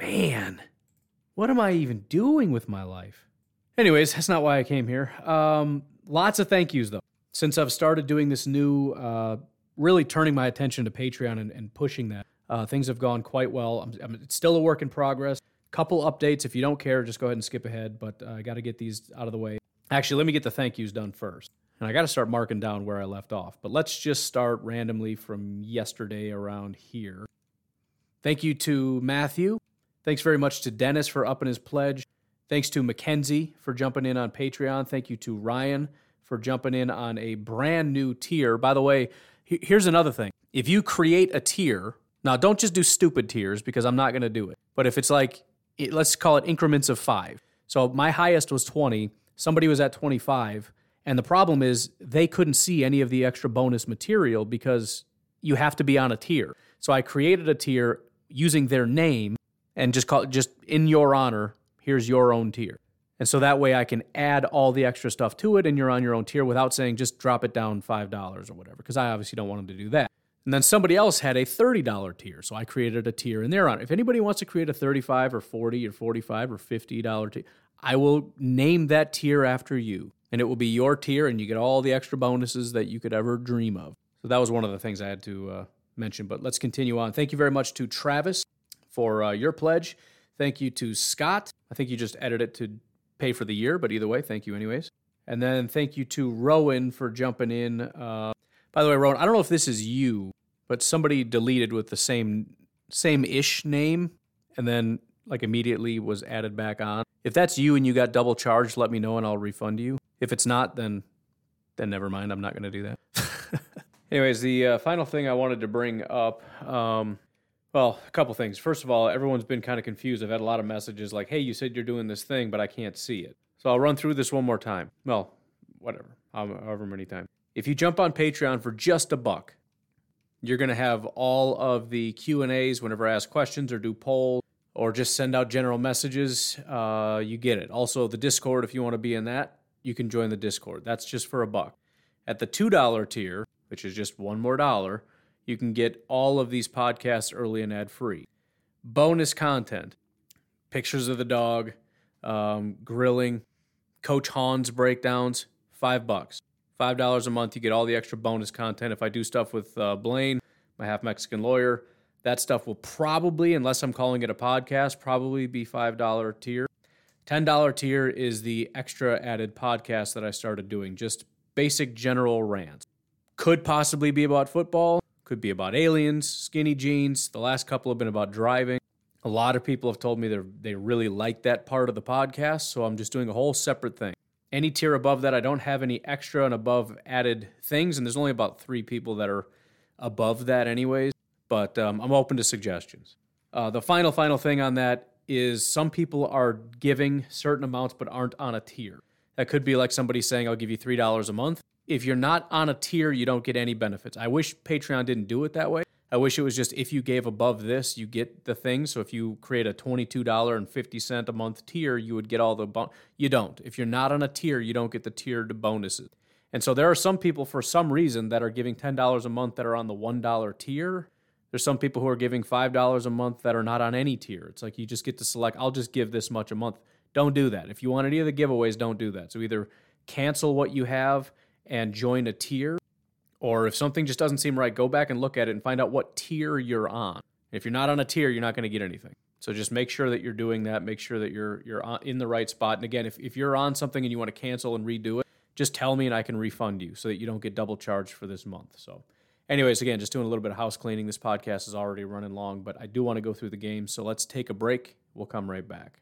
Man, what am I even doing with my life? Anyways, that's not why I came here. Um, lots of thank yous, though. Since I've started doing this new, uh, really turning my attention to Patreon and, and pushing that, uh, things have gone quite well. I'm, I'm, it's still a work in progress. Couple updates. If you don't care, just go ahead and skip ahead. But uh, I got to get these out of the way. Actually, let me get the thank yous done first. And I got to start marking down where I left off. But let's just start randomly from yesterday around here. Thank you to Matthew. Thanks very much to Dennis for upping his pledge. Thanks to Mackenzie for jumping in on Patreon. Thank you to Ryan for jumping in on a brand new tier. By the way, here's another thing. If you create a tier, now don't just do stupid tiers because I'm not going to do it. But if it's like, let's call it increments of five. So my highest was 20, somebody was at 25. And the problem is they couldn't see any of the extra bonus material because you have to be on a tier. So I created a tier using their name and just call it just in your honor here's your own tier. And so that way I can add all the extra stuff to it and you're on your own tier without saying just drop it down $5 or whatever, because I obviously don't want them to do that. And then somebody else had a $30 tier. So I created a tier and they're on. If anybody wants to create a 35 or 40 or 45 or $50 tier, I will name that tier after you. And it will be your tier and you get all the extra bonuses that you could ever dream of. So that was one of the things I had to uh, mention. But let's continue on. Thank you very much to Travis for uh, your pledge. Thank you to Scott. I think you just edited it to pay for the year, but either way, thank you anyways. And then thank you to Rowan for jumping in. Uh, by the way, Rowan, I don't know if this is you, but somebody deleted with the same same ish name and then like immediately was added back on. If that's you and you got double charged, let me know and I'll refund you. If it's not, then then never mind. I'm not going to do that. Anyways, the uh, final thing I wanted to bring up. Um, well, a couple things. First of all, everyone's been kind of confused. I've had a lot of messages like, "Hey, you said you're doing this thing, but I can't see it." So I'll run through this one more time. Well, whatever, however many times. If you jump on Patreon for just a buck, you're going to have all of the Q and A's whenever I ask questions or do polls or just send out general messages. Uh, you get it. Also, the Discord, if you want to be in that, you can join the Discord. That's just for a buck. At the two dollar tier, which is just one more dollar, you can get all of these podcasts early and ad free. Bonus content, pictures of the dog, um, grilling, Coach Hans breakdowns, five bucks. Five dollars a month, you get all the extra bonus content. If I do stuff with uh, Blaine, my half Mexican lawyer, that stuff will probably, unless I'm calling it a podcast, probably be five dollar tier. Ten dollar tier is the extra added podcast that I started doing, just basic general rants. Could possibly be about football, could be about aliens, skinny jeans. The last couple have been about driving. A lot of people have told me they they really like that part of the podcast, so I'm just doing a whole separate thing. Any tier above that, I don't have any extra and above added things, and there's only about three people that are above that, anyways. But um, I'm open to suggestions. Uh, the final, final thing on that is some people are giving certain amounts but aren't on a tier. That could be like somebody saying, I'll give you $3 a month. If you're not on a tier, you don't get any benefits. I wish Patreon didn't do it that way. I wish it was just if you gave above this, you get the thing. So if you create a $22.50 a month tier, you would get all the bon- you don't. If you're not on a tier, you don't get the tiered bonuses. And so there are some people for some reason that are giving $10 a month that are on the $1 tier. There's some people who are giving $5 a month that are not on any tier. It's like you just get to select, I'll just give this much a month. Don't do that. If you want any of the giveaways, don't do that. So either cancel what you have and join a tier or if something just doesn't seem right, go back and look at it and find out what tier you're on. If you're not on a tier, you're not going to get anything. So just make sure that you're doing that. Make sure that you're you're in the right spot. And again, if, if you're on something and you want to cancel and redo it, just tell me and I can refund you so that you don't get double charged for this month. So, anyways, again, just doing a little bit of house cleaning. This podcast is already running long, but I do want to go through the game. So let's take a break. We'll come right back.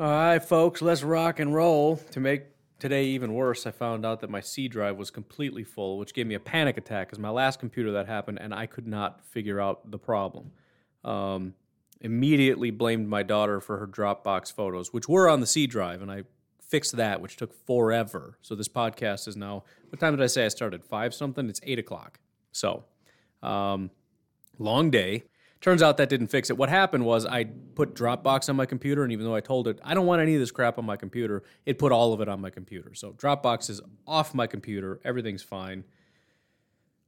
All right, folks, let's rock and roll. To make today even worse, I found out that my C drive was completely full, which gave me a panic attack because my last computer that happened and I could not figure out the problem. Um, immediately blamed my daughter for her Dropbox photos, which were on the C drive, and I fixed that, which took forever. So this podcast is now. What time did I say I started? Five something. It's eight o'clock. So, um, long day. Turns out that didn't fix it. What happened was I put Dropbox on my computer, and even though I told it I don't want any of this crap on my computer, it put all of it on my computer. So Dropbox is off my computer. Everything's fine.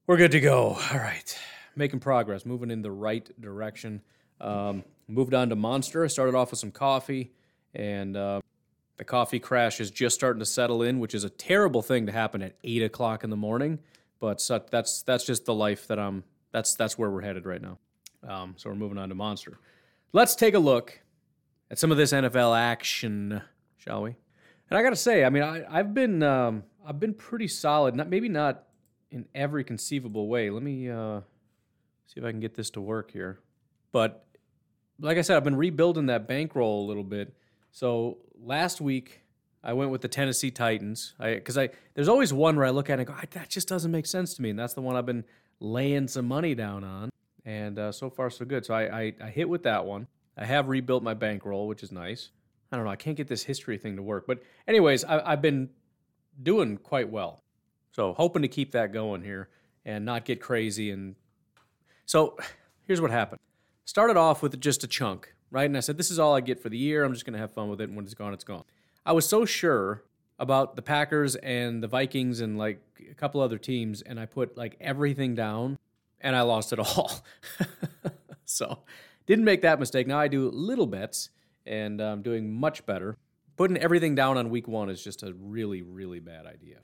We're good to go. All right, making progress, moving in the right direction. Um, moved on to Monster. I started off with some coffee, and uh, the coffee crash is just starting to settle in, which is a terrible thing to happen at eight o'clock in the morning. But that's that's just the life that I'm. That's that's where we're headed right now. Um, so we're moving on to Monster. Let's take a look at some of this NFL action, shall we? And I got to say, I mean, I, have been um, I've been pretty solid. Not maybe not in every conceivable way. Let me uh, see if I can get this to work here. But like I said, I've been rebuilding that bankroll a little bit. So last week I went with the Tennessee Titans because I, I, there's always one where I look at it and go that just doesn't make sense to me, and that's the one I've been laying some money down on and uh, so far so good. So I, I, I hit with that one. I have rebuilt my bankroll, which is nice. I don't know. I can't get this history thing to work, but anyways, I, I've been doing quite well. So hoping to keep that going here and not get crazy. And so here's what happened. Started off with just a chunk, right? And I said, this is all I get for the year. I'm just going to have fun with it. And when it's gone, it's gone. I was so sure about the Packers and the Vikings and like a couple other teams, and I put like everything down and I lost it all. so didn't make that mistake. Now I do little bets, and I'm doing much better. Putting everything down on week one is just a really, really bad idea.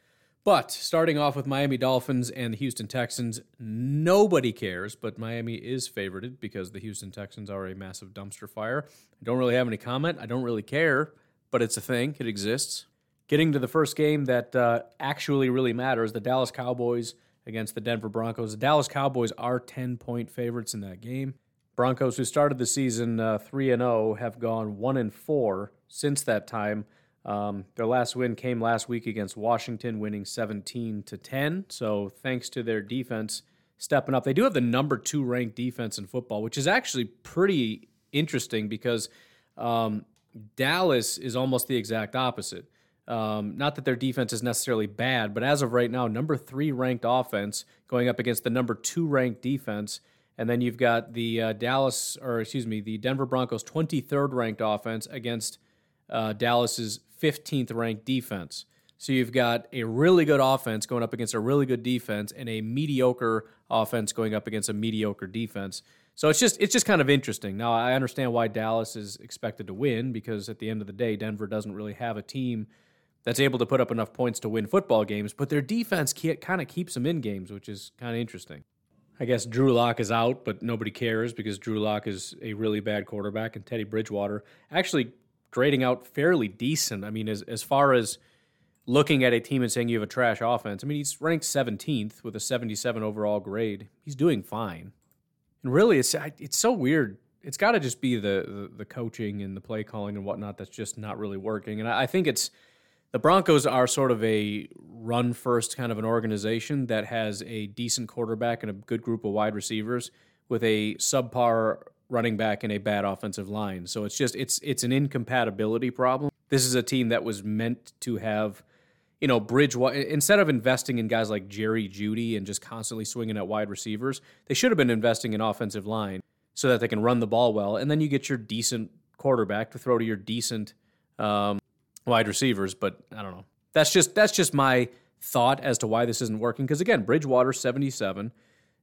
But starting off with Miami Dolphins and the Houston Texans, nobody cares, but Miami is favorited because the Houston Texans are a massive dumpster fire. I don't really have any comment. I don't really care, but it's a thing. It exists. Getting to the first game that uh, actually really matters the Dallas Cowboys against the Denver Broncos. The Dallas Cowboys are 10 point favorites in that game. Broncos, who started the season uh, 3 and 0, have gone 1 and 4 since that time. Um, their last win came last week against Washington, winning 17 to 10. So thanks to their defense stepping up. They do have the number two ranked defense in football, which is actually pretty interesting because um, Dallas is almost the exact opposite. Um, not that their defense is necessarily bad, but as of right now, number three ranked offense going up against the number two ranked defense. And then you've got the uh, Dallas, or excuse me, the Denver Broncos 23rd ranked offense against uh, Dallas's 15th ranked defense. So you've got a really good offense going up against a really good defense, and a mediocre offense going up against a mediocre defense. So it's just it's just kind of interesting. Now I understand why Dallas is expected to win because at the end of the day, Denver doesn't really have a team that's able to put up enough points to win football games, but their defense kind of keeps them in games, which is kind of interesting. I guess Drew Lock is out, but nobody cares because Drew Lock is a really bad quarterback, and Teddy Bridgewater actually grading out fairly decent. I mean, as as far as looking at a team and saying you have a trash offense, I mean, he's ranked 17th with a 77 overall grade. He's doing fine. And really, it's it's so weird. It's got to just be the, the, the coaching and the play calling and whatnot that's just not really working. And I, I think it's the Broncos are sort of a run first kind of an organization that has a decent quarterback and a good group of wide receivers with a subpar running back and a bad offensive line. So it's just it's it's an incompatibility problem. This is a team that was meant to have you know, bridge instead of investing in guys like Jerry Jeudy and just constantly swinging at wide receivers, they should have been investing in offensive line so that they can run the ball well, and then you get your decent quarterback to throw to your decent um, wide receivers, but I don't know. That's just that's just my thought as to why this isn't working. Because again, Bridgewater seventy seven.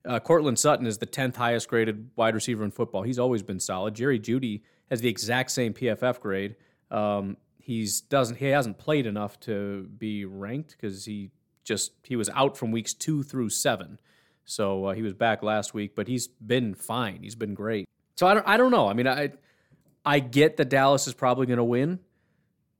Uh, Courtland Sutton is the 10th highest graded wide receiver in football. He's always been solid. Jerry Jeudy has the exact same PFF grade. Um, he's doesn't he hasn't played enough to be ranked because he just he was out from weeks two through seven. So uh, he was back last week, but he's been fine. He's been great. So I don't I don't know. I mean I I get that Dallas is probably going to win.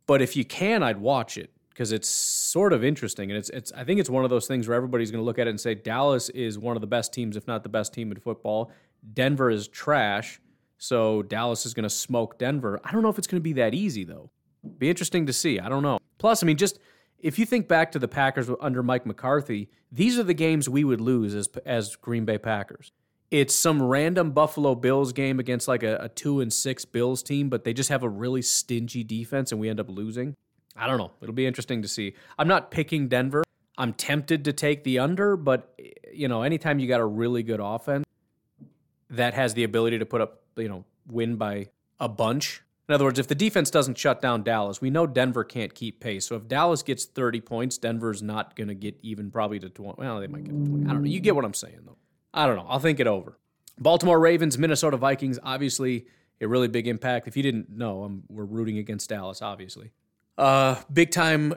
But if you can, I'd watch it because it's sort of interesting, and it's it's. I think it's one of those things where everybody's going to look at it and say Dallas is one of the best teams, if not the best team in football. Denver is trash, so Dallas is going to smoke Denver. I don't know if it's going to be that easy though. Be interesting to see. I don't know. Plus, I mean, just if you think back to the Packers under Mike McCarthy, these are the games we would lose as as Green Bay Packers it's some random Buffalo Bills game against like a, a, two and six Bills team, but they just have a really stingy defense and we end up losing. I don't know. It'll be interesting to see. I'm not picking Denver. I'm tempted to take the under, but you know, anytime you got a really good offense that has the ability to put up, you know, win by a bunch. In other words, if the defense doesn't shut down Dallas, we know Denver can't keep pace. So if Dallas gets 30 points, Denver's not going to get even probably to 20. Well, they might get to 20. I don't know. You get what I'm saying, though. I don't know. I'll think it over. Baltimore Ravens, Minnesota Vikings, obviously a really big impact. If you didn't know, I'm, we're rooting against Dallas, obviously. Uh, big time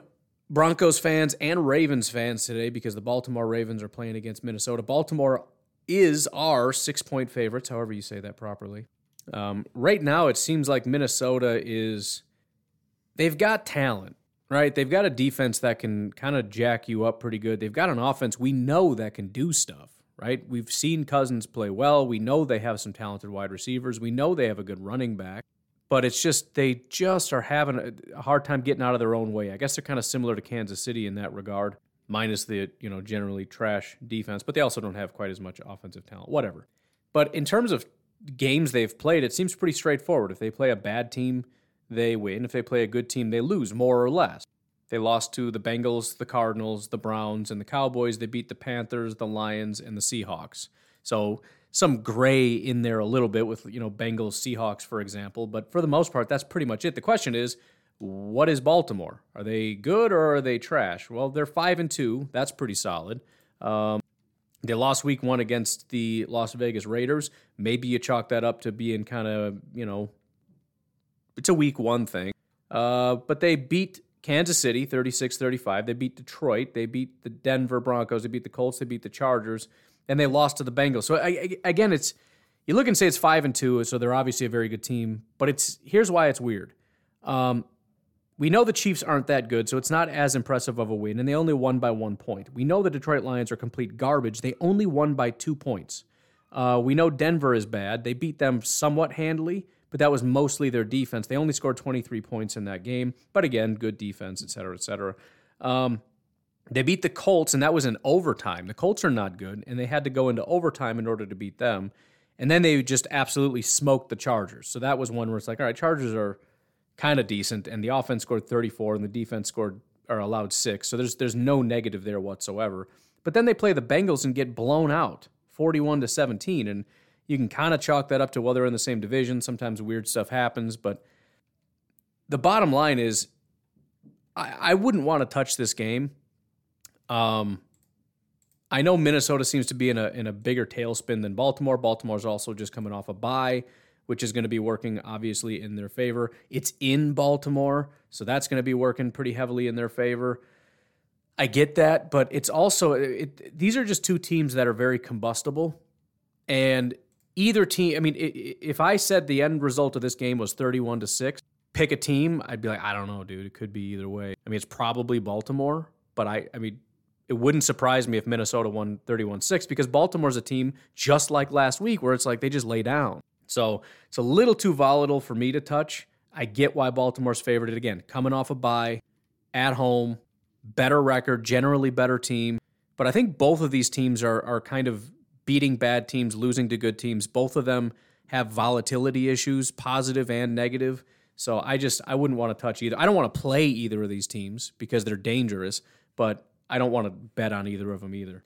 Broncos fans and Ravens fans today because the Baltimore Ravens are playing against Minnesota. Baltimore is our six point favorites, however you say that properly. Um, right now, it seems like Minnesota is, they've got talent, right? They've got a defense that can kind of jack you up pretty good. They've got an offense we know that can do stuff, right? We've seen Cousins play well. We know they have some talented wide receivers. We know they have a good running back but it's just they just are having a hard time getting out of their own way. I guess they're kind of similar to Kansas City in that regard, minus the you know generally trash defense, but they also don't have quite as much offensive talent. Whatever. But in terms of games they've played, it seems pretty straightforward. If they play a bad team, they win. If they play a good team, they lose more or less. They lost to the Bengals, the Cardinals, the Browns, and the Cowboys. They beat the Panthers, the Lions, and the Seahawks. So some gray in there a little bit with you know Bengals, Seahawks, for example. But for the most part, that's pretty much it. The question is, what is Baltimore? Are they good or are they trash? Well, they're five and two. That's pretty solid. Um, they lost week one against the Las Vegas Raiders. Maybe you chalk that up to being kind of you know, it's a week one thing. Uh, but they beat Kansas City 36 35. They beat Detroit. They beat the Denver Broncos. They beat the Colts. They beat the Chargers and they lost to the Bengals. So I, again, it's you look and say it's five and two, so they're obviously a very good team. But it's here's why it's weird. Um, we know the Chiefs aren't that good, so it's not as impressive of a win, and they only won by one point. We know the Detroit Lions are complete garbage. They only won by two points. Uh, we know Denver is bad. They beat them somewhat handily, but that was mostly their defense. They only scored 23 points in that game, but again, good defense, et cetera, et cetera. Um, they beat the Colts, and that was in overtime. The Colts are not good, and they had to go into overtime in order to beat them. And then they just absolutely smoked the Chargers. So that was one where it's like, all right, Chargers are kind of decent, and the offense scored 34, and the defense scored or allowed six. So there's there's no negative there whatsoever. But then they play the Bengals and get blown out, 41 to 17, and you can kind of chalk that up to well they're in the same division. Sometimes weird stuff happens, but the bottom line is, I, I wouldn't want to touch this game um, I know Minnesota seems to be in a in a bigger tailspin than Baltimore. Baltimore's also just coming off a bye, which is going to be working obviously in their favor. It's in Baltimore, so that's going to be working pretty heavily in their favor. I get that, but it's also it, these are just two teams that are very combustible, and either team. I mean, if I said the end result of this game was thirty-one to six, pick a team, I'd be like, I don't know, dude. It could be either way. I mean, it's probably Baltimore, but I, I mean, it wouldn't surprise me if Minnesota won 31 6 because Baltimore's a team just like last week where it's like they just lay down. So it's a little too volatile for me to touch. I get why Baltimore's favored it again. Coming off a bye, at home, better record, generally better team. But I think both of these teams are, are kind of beating bad teams, losing to good teams. Both of them have volatility issues, positive and negative. So I just I wouldn't want to touch either. I don't want to play either of these teams because they're dangerous. But I don't want to bet on either of them either.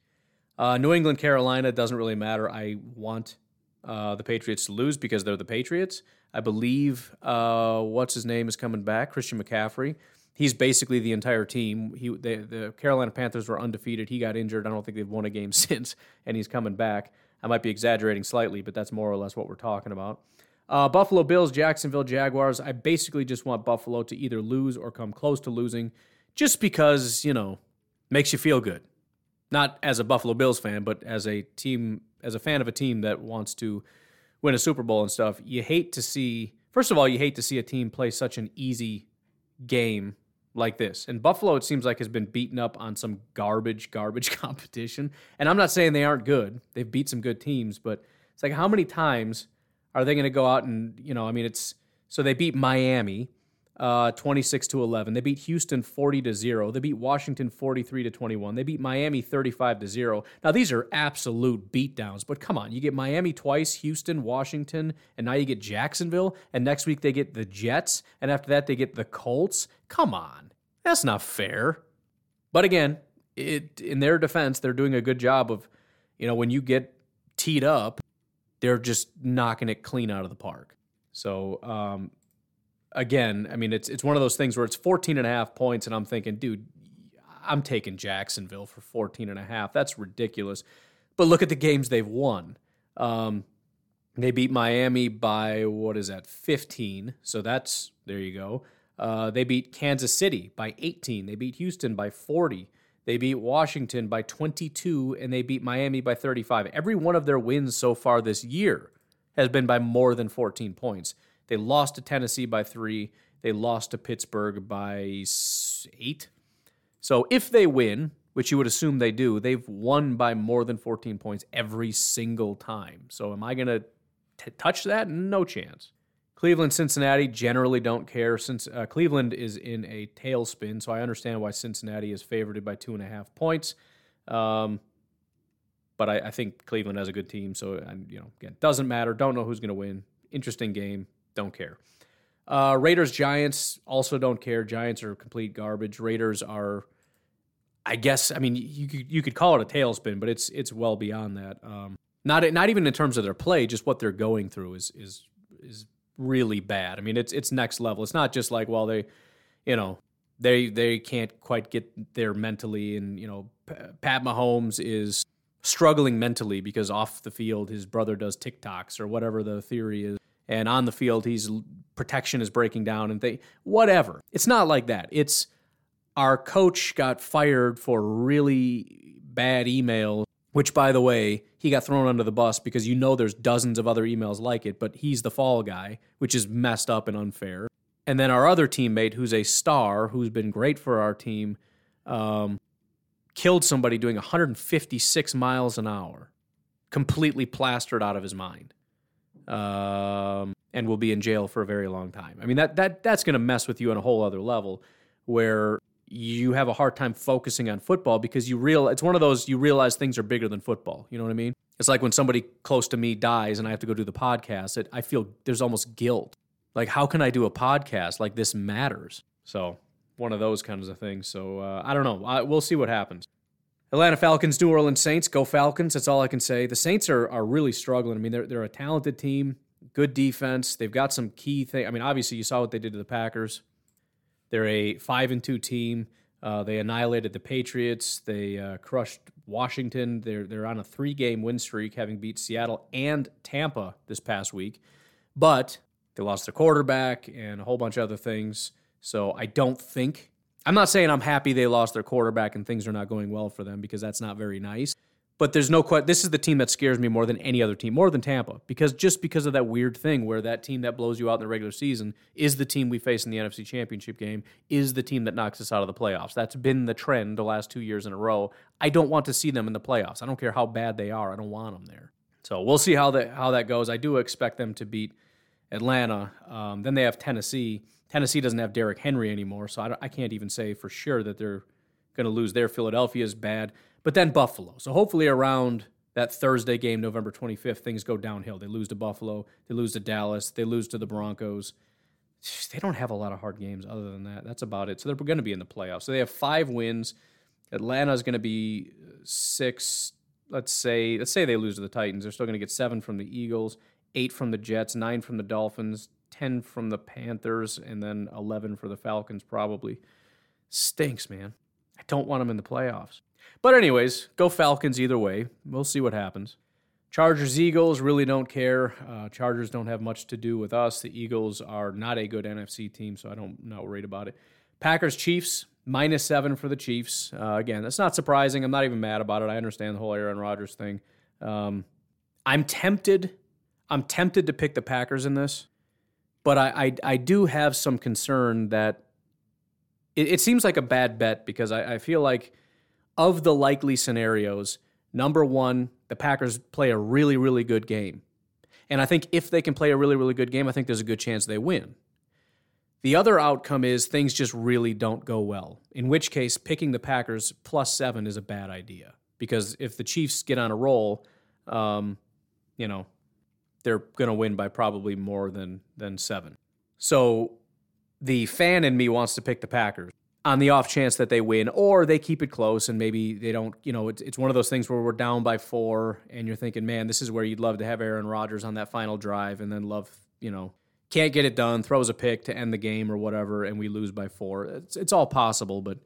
Uh, New England, Carolina doesn't really matter. I want uh, the Patriots to lose because they're the Patriots. I believe uh, what's his name is coming back, Christian McCaffrey. He's basically the entire team. He the Carolina Panthers were undefeated. He got injured. I don't think they've won a game since, and he's coming back. I might be exaggerating slightly, but that's more or less what we're talking about. Uh, Buffalo Bills, Jacksonville Jaguars. I basically just want Buffalo to either lose or come close to losing, just because you know makes you feel good. Not as a Buffalo Bills fan, but as a team, as a fan of a team that wants to win a Super Bowl and stuff. You hate to see, first of all, you hate to see a team play such an easy game like this. And Buffalo, it seems like, has been beaten up on some garbage, garbage competition. And I'm not saying they aren't good. They've beat some good teams, but it's like how many times are they going to go out and, you know, I mean, it's so they beat Miami uh, 26 to 11. They beat Houston 40 to 0. They beat Washington 43 to 21. They beat Miami 35 to 0. Now these are absolute beatdowns, but come on, you get Miami twice, Houston, Washington, and now you get Jacksonville, and next week they get the Jets, and after that they get the Colts. Come on. That's not fair. But again, it in their defense, they're doing a good job of, you know, when you get teed up, they're just knocking it clean out of the park. So, um, again, I mean, it's it's one of those things where it's 14 and a half points, and I'm thinking, dude, I'm taking Jacksonville for 14 and a half. That's ridiculous. But look at the games they've won. Um, they beat Miami by what is that, 15? So that's there you go. Uh, they beat Kansas City by 18. They beat Houston by 40. They beat Washington by 22, and they beat Miami by 35. Every one of their wins so far this year has been by more than 14 points. They lost to Tennessee by three. They lost to Pittsburgh by eight. So if they win, which you would assume they do, they've won by more than 14 points every single time. So am I going to touch that? No chance. Cleveland, Cincinnati generally don't care since uh, Cleveland is in a tailspin, so I understand why Cincinnati is favored by two and a half points. Um, but I, I, think Cleveland has a good team, so you know, again, doesn't matter. Don't know who's going to win. Interesting game. Don't care. Uh, Raiders, Giants also don't care. Giants are complete garbage. Raiders are, I guess. I mean, you could, you could call it a tailspin, but it's it's well beyond that. Um, not not even in terms of their play, just what they're going through is is is really bad. I mean, it's it's next level. It's not just like well they, you know, they they can't quite get there mentally, and you know, Pat Mahomes is struggling mentally because off the field his brother does TikToks or whatever the theory is, and on the field he's protection is breaking down and they whatever. It's not like that. It's our coach got fired for really bad emails which by the way he got thrown under the bus because you know there's dozens of other emails like it but he's the fall guy which is messed up and unfair. And then our other teammate who's a star who's been great for our team um, killed somebody doing 156 miles an hour completely plastered out of his mind um, and will be in jail for a very long time. I mean that, that that's going to mess with you on a whole other level where you have a hard time focusing on football because you real it's one of those you realize things are bigger than football. You know what I mean? It's like when somebody close to me dies and I have to go do the podcast. It, I feel there's almost guilt. Like how can I do a podcast like this matters? So one of those kinds of things. So uh, I don't know. I, we'll see what happens. Atlanta Falcons, New Orleans Saints. Go Falcons. That's all I can say. The Saints are are really struggling. I mean, they're they're a talented team, good defense. They've got some key things. I mean, obviously you saw what they did to the Packers. They're a five and two team. Uh, they annihilated the Patriots. They uh, crushed Washington. They're they're on a three game win streak, having beat Seattle and Tampa this past week. But they lost their quarterback and a whole bunch of other things. So I don't think I'm not saying I'm happy they lost their quarterback and things are not going well for them because that's not very nice. But there's no question. This is the team that scares me more than any other team, more than Tampa, because just because of that weird thing where that team that blows you out in the regular season is the team we face in the NFC Championship game, is the team that knocks us out of the playoffs. That's been the trend the last two years in a row. I don't want to see them in the playoffs. I don't care how bad they are. I don't want them there. So we'll see how that how that goes. I do expect them to beat Atlanta. Um, then they have Tennessee. Tennessee doesn't have Derrick Henry anymore, so I, I can't even say for sure that they're going to lose there. Philadelphia is bad but then Buffalo. So hopefully around that Thursday game, November 25th, things go downhill. They lose to Buffalo, they lose to Dallas, they lose to the Broncos. They don't have a lot of hard games other than that. That's about it. So they're going to be in the playoffs. So they have five wins. Atlanta is going to be uh, six. Let's say let's say they lose to the Titans. They're still going to get seven from the Eagles, eight from the Jets, nine from the Dolphins, ten from the Panthers, and then eleven for the Falcons. Probably stinks, man. I don't want them in the playoffs. But, anyways, go Falcons either way. We'll see what happens. Chargers, Eagles really don't care. Uh, Chargers don't have much to do with us. The Eagles are not a good NFC team, so I don't not worried about it. Packers, Chiefs, minus seven for the Chiefs. Uh, again, that's not surprising. I'm not even mad about it. I understand the whole Aaron Rodgers thing. Um, I'm tempted. I'm tempted to pick the Packers in this, but I I, I do have some concern that it, it, seems like a bad bet because I, I feel like of the likely scenarios, number one, the Packers play a really, really good game. And I think if they can play a really, really good game, I think there's a good chance they win. The other outcome is things just really don't go well, in which case, picking the Packers plus seven is a bad idea. Because if the Chiefs get on a roll, um, you know, they're going to win by probably more than, than seven. So the fan in me wants to pick the Packers. on the off chance that they win or they keep it close and maybe they don't, you know, it's, it's one of those things where we're down by four and you're thinking, man, this is where you'd love to have Aaron Rodgers on that final drive and then love, you know, can't get it done, throws a pick to end the game or whatever, and we lose by four. It's, it's all possible, but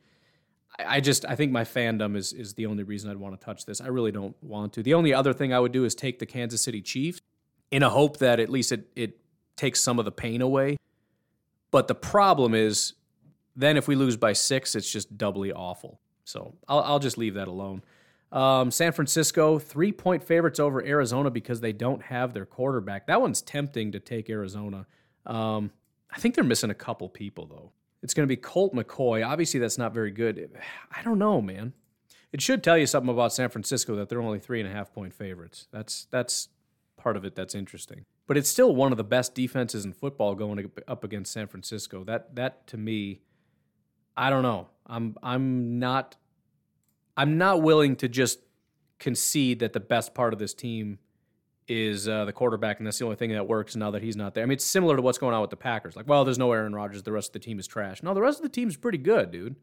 I, I just I think my fandom is is the only reason I'd want to touch this. I really don't want to. The only other thing I would do is take the Kansas City Chiefs in a hope that at least it it takes some of the pain away. But the problem is then if we lose by six, it's just doubly awful. So I'll, I'll just leave that alone. Um, San Francisco, three point favorites over Arizona because they don't have their quarterback. That one's tempting to take Arizona. Um, I think they're missing a couple people, though. It's going to be Colt McCoy. Obviously, that's not very good. I don't know, man. It should tell you something about San Francisco that they're only three and a half point favorites. That's that's part of it that's interesting. But it's still one of the best defenses in football going up against San Francisco. That that to me I don't know. I'm I'm not I'm not willing to just concede that the best part of this team is uh, the quarterback, and that's the only thing that works now that he's not there. I mean, it's similar to what's going on with the Packers. Like, well, there's no Aaron Rodgers. The rest of the team is trash. No, the rest of the team's pretty good, dude.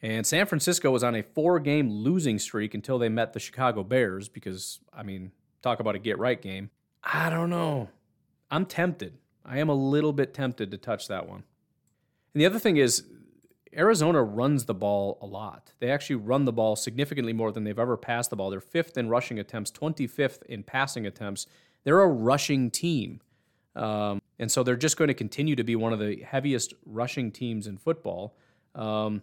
And San Francisco was on a four-game losing streak until they met the Chicago Bears. Because I mean, talk about a get-right game. I don't know. I'm tempted. I am a little bit tempted to touch that one. And the other thing is, Arizona runs the ball a lot. They actually run the ball significantly more than they've ever passed the ball. They're fifth in rushing attempts, 25th in passing attempts. They're a rushing team. Um, and so they're just going to continue to be one of the heaviest rushing teams in football. Um,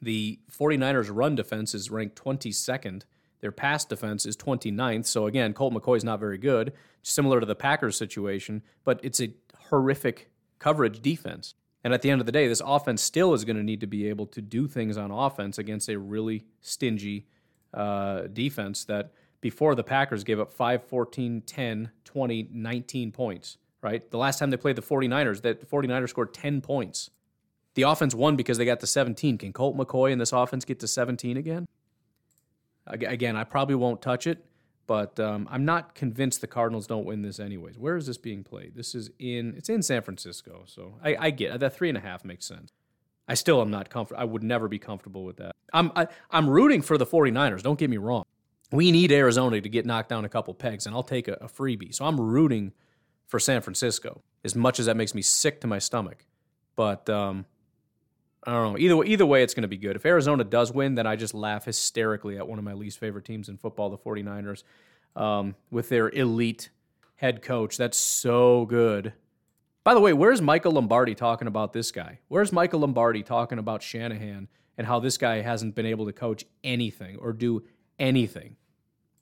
the 49ers run defense is ranked 22nd. Their pass defense is 29th. So again, Colt McCoy is not very good, similar to the Packers situation, but it's a horrific coverage defense. And at the end of the day, this offense still is going to need to be able to do things on offense against a really stingy uh, defense that before the Packers gave up 5, 14, 10, 20, 19 points, right? The last time they played the 49ers, that the 49ers scored 10 points. The offense won because they got to 17. Can Colt McCoy and this offense get to 17 again? Again, I probably won't touch it. But um, I'm not convinced the Cardinals don't win this anyways. Where is this being played? This is in it's in San Francisco, so I, I get it. that three and a half makes sense. I still am not comfortable. I would never be comfortable with that. I'm I, am i am rooting for the 49ers. Don't get me wrong. We need Arizona to get knocked down a couple pegs, and I'll take a, a freebie. So I'm rooting for San Francisco as much as that makes me sick to my stomach. But um, I don't know. Either way, either way, it's going to be good. If Arizona does win, then I just laugh hysterically at one of my least favorite teams in football, the 49ers, um, with their elite head coach. That's so good. By the way, where's Michael Lombardi talking about this guy? Where's Michael Lombardi talking about Shanahan and how this guy hasn't been able to coach anything or do anything?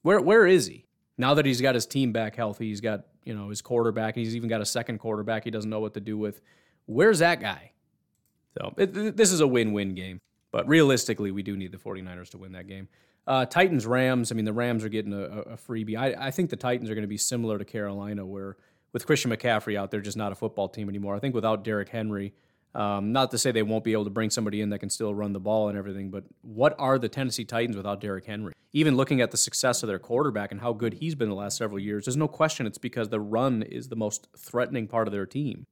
Where where is he? Now that he's got his team back healthy, he's got, you know, his quarterback, he's even got a second quarterback he doesn't know what to do with. Where's that guy? So it, this is a win win game. But realistically, we do need the 49ers to win that game. Uh, Titans Rams, I mean, the Rams are getting a, a freebie. I, I, think the Titans are going to be similar to Carolina, where with Christian McCaffrey out they're just not a football team anymore. I think without Derrick Henry, um, not to say they won't be able to bring somebody in that can still run the ball and everything, but what are the Tennessee Titans without Derrick Henry? Even looking at the success of their quarterback and how good he's been the last several years, there's no question it's because the run is the most threatening part of their team.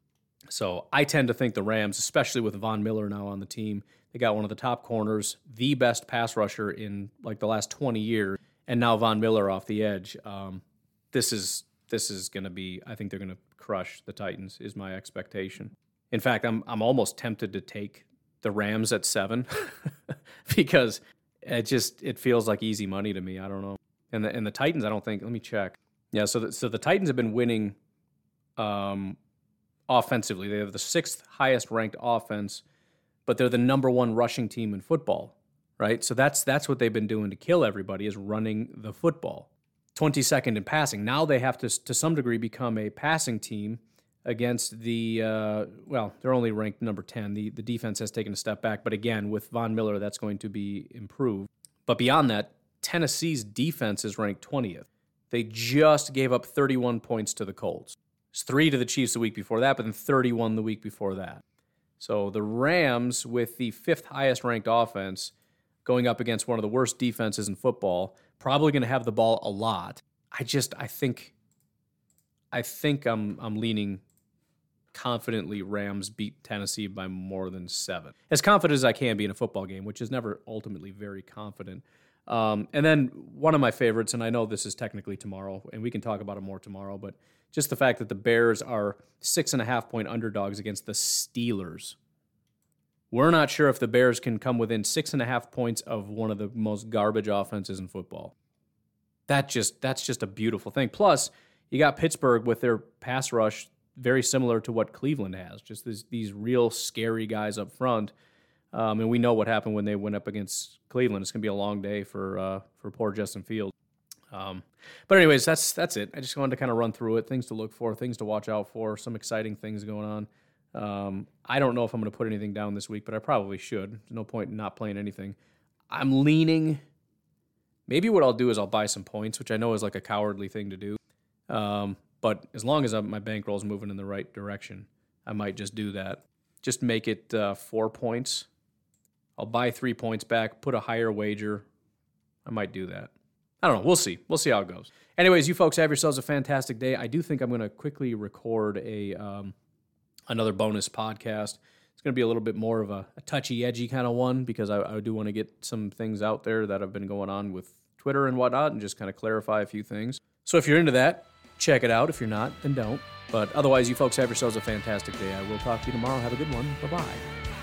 So I tend to think the Rams, especially with Von Miller now on the team, they got one of the top corners, the best pass rusher in like the last 20 years, and now Von Miller off the edge. Um, this is this is going to be. I think they're going to crush the Titans. Is my expectation. In fact, I'm I'm almost tempted to take the Rams at seven because it just it feels like easy money to me. I don't know. And the and the Titans, I don't think. Let me check. Yeah, so the, so the Titans have been winning um, offensively. They have the sixth highest ranked offense, but they're the number one rushing team in football, right? So that's that's what they've been doing to kill everybody is running the football. 22nd in passing. Now they have to to some degree become a passing team against the uh, well, they're only ranked number 10. The the defense has taken a step back, but again, with Von Miller that's going to be improved. But beyond that, Tennessee's defense is ranked 20th. They just gave up 31 points to the Colts. Three to the Chiefs the week before that, but then 31 the week before that. So the Rams, with the fifth highest ranked offense, going up against one of the worst defenses in football, probably going to have the ball a lot. I just, I think, I think I'm, I'm leaning confidently Rams beat Tennessee by more than seven. As confident as I can be in a football game, which is never ultimately very confident. Um, and then one of my favorites, and I know this is technically tomorrow, and we can talk about it more tomorrow, but just the fact that the Bears are six and a half point underdogs against the Steelers. We're not sure if the Bears can come within six and a half points of one of the most garbage offenses in football. That just that's just a beautiful thing. Plus, you got Pittsburgh with their pass rush very similar to what Cleveland has. Just these, these real scary guys up front. Um, and we know what happened when they went up against Cleveland. It's going to be a long day for uh, for poor Justin Fields. Um, but anyways, that's that's it. I just wanted to kind of run through it, things to look for, things to watch out for, some exciting things going on. Um, I don't know if I'm going to put anything down this week, but I probably should. There's no point in not playing anything. I'm leaning. Maybe what I'll do is I'll buy some points, which I know is like a cowardly thing to do. Um, but as long as I'm, my bankroll is moving in the right direction, I might just do that. Just make it uh, four points. I'll buy three points back, put a higher wager. I might do that. I don't know. We'll see. We'll see how it goes. Anyways, you folks have yourselves a fantastic day. I do think I'm going to quickly record a um, another bonus podcast. It's going to be a little bit more of a, a touchy, edgy kind of one because I, I do want to get some things out there that have been going on with Twitter and whatnot and just kind of clarify a few things. So if you're into that, check it out. If you're not, then don't. But otherwise, you folks have yourselves a fantastic day. I will talk to you tomorrow. Have a good one. Bye bye.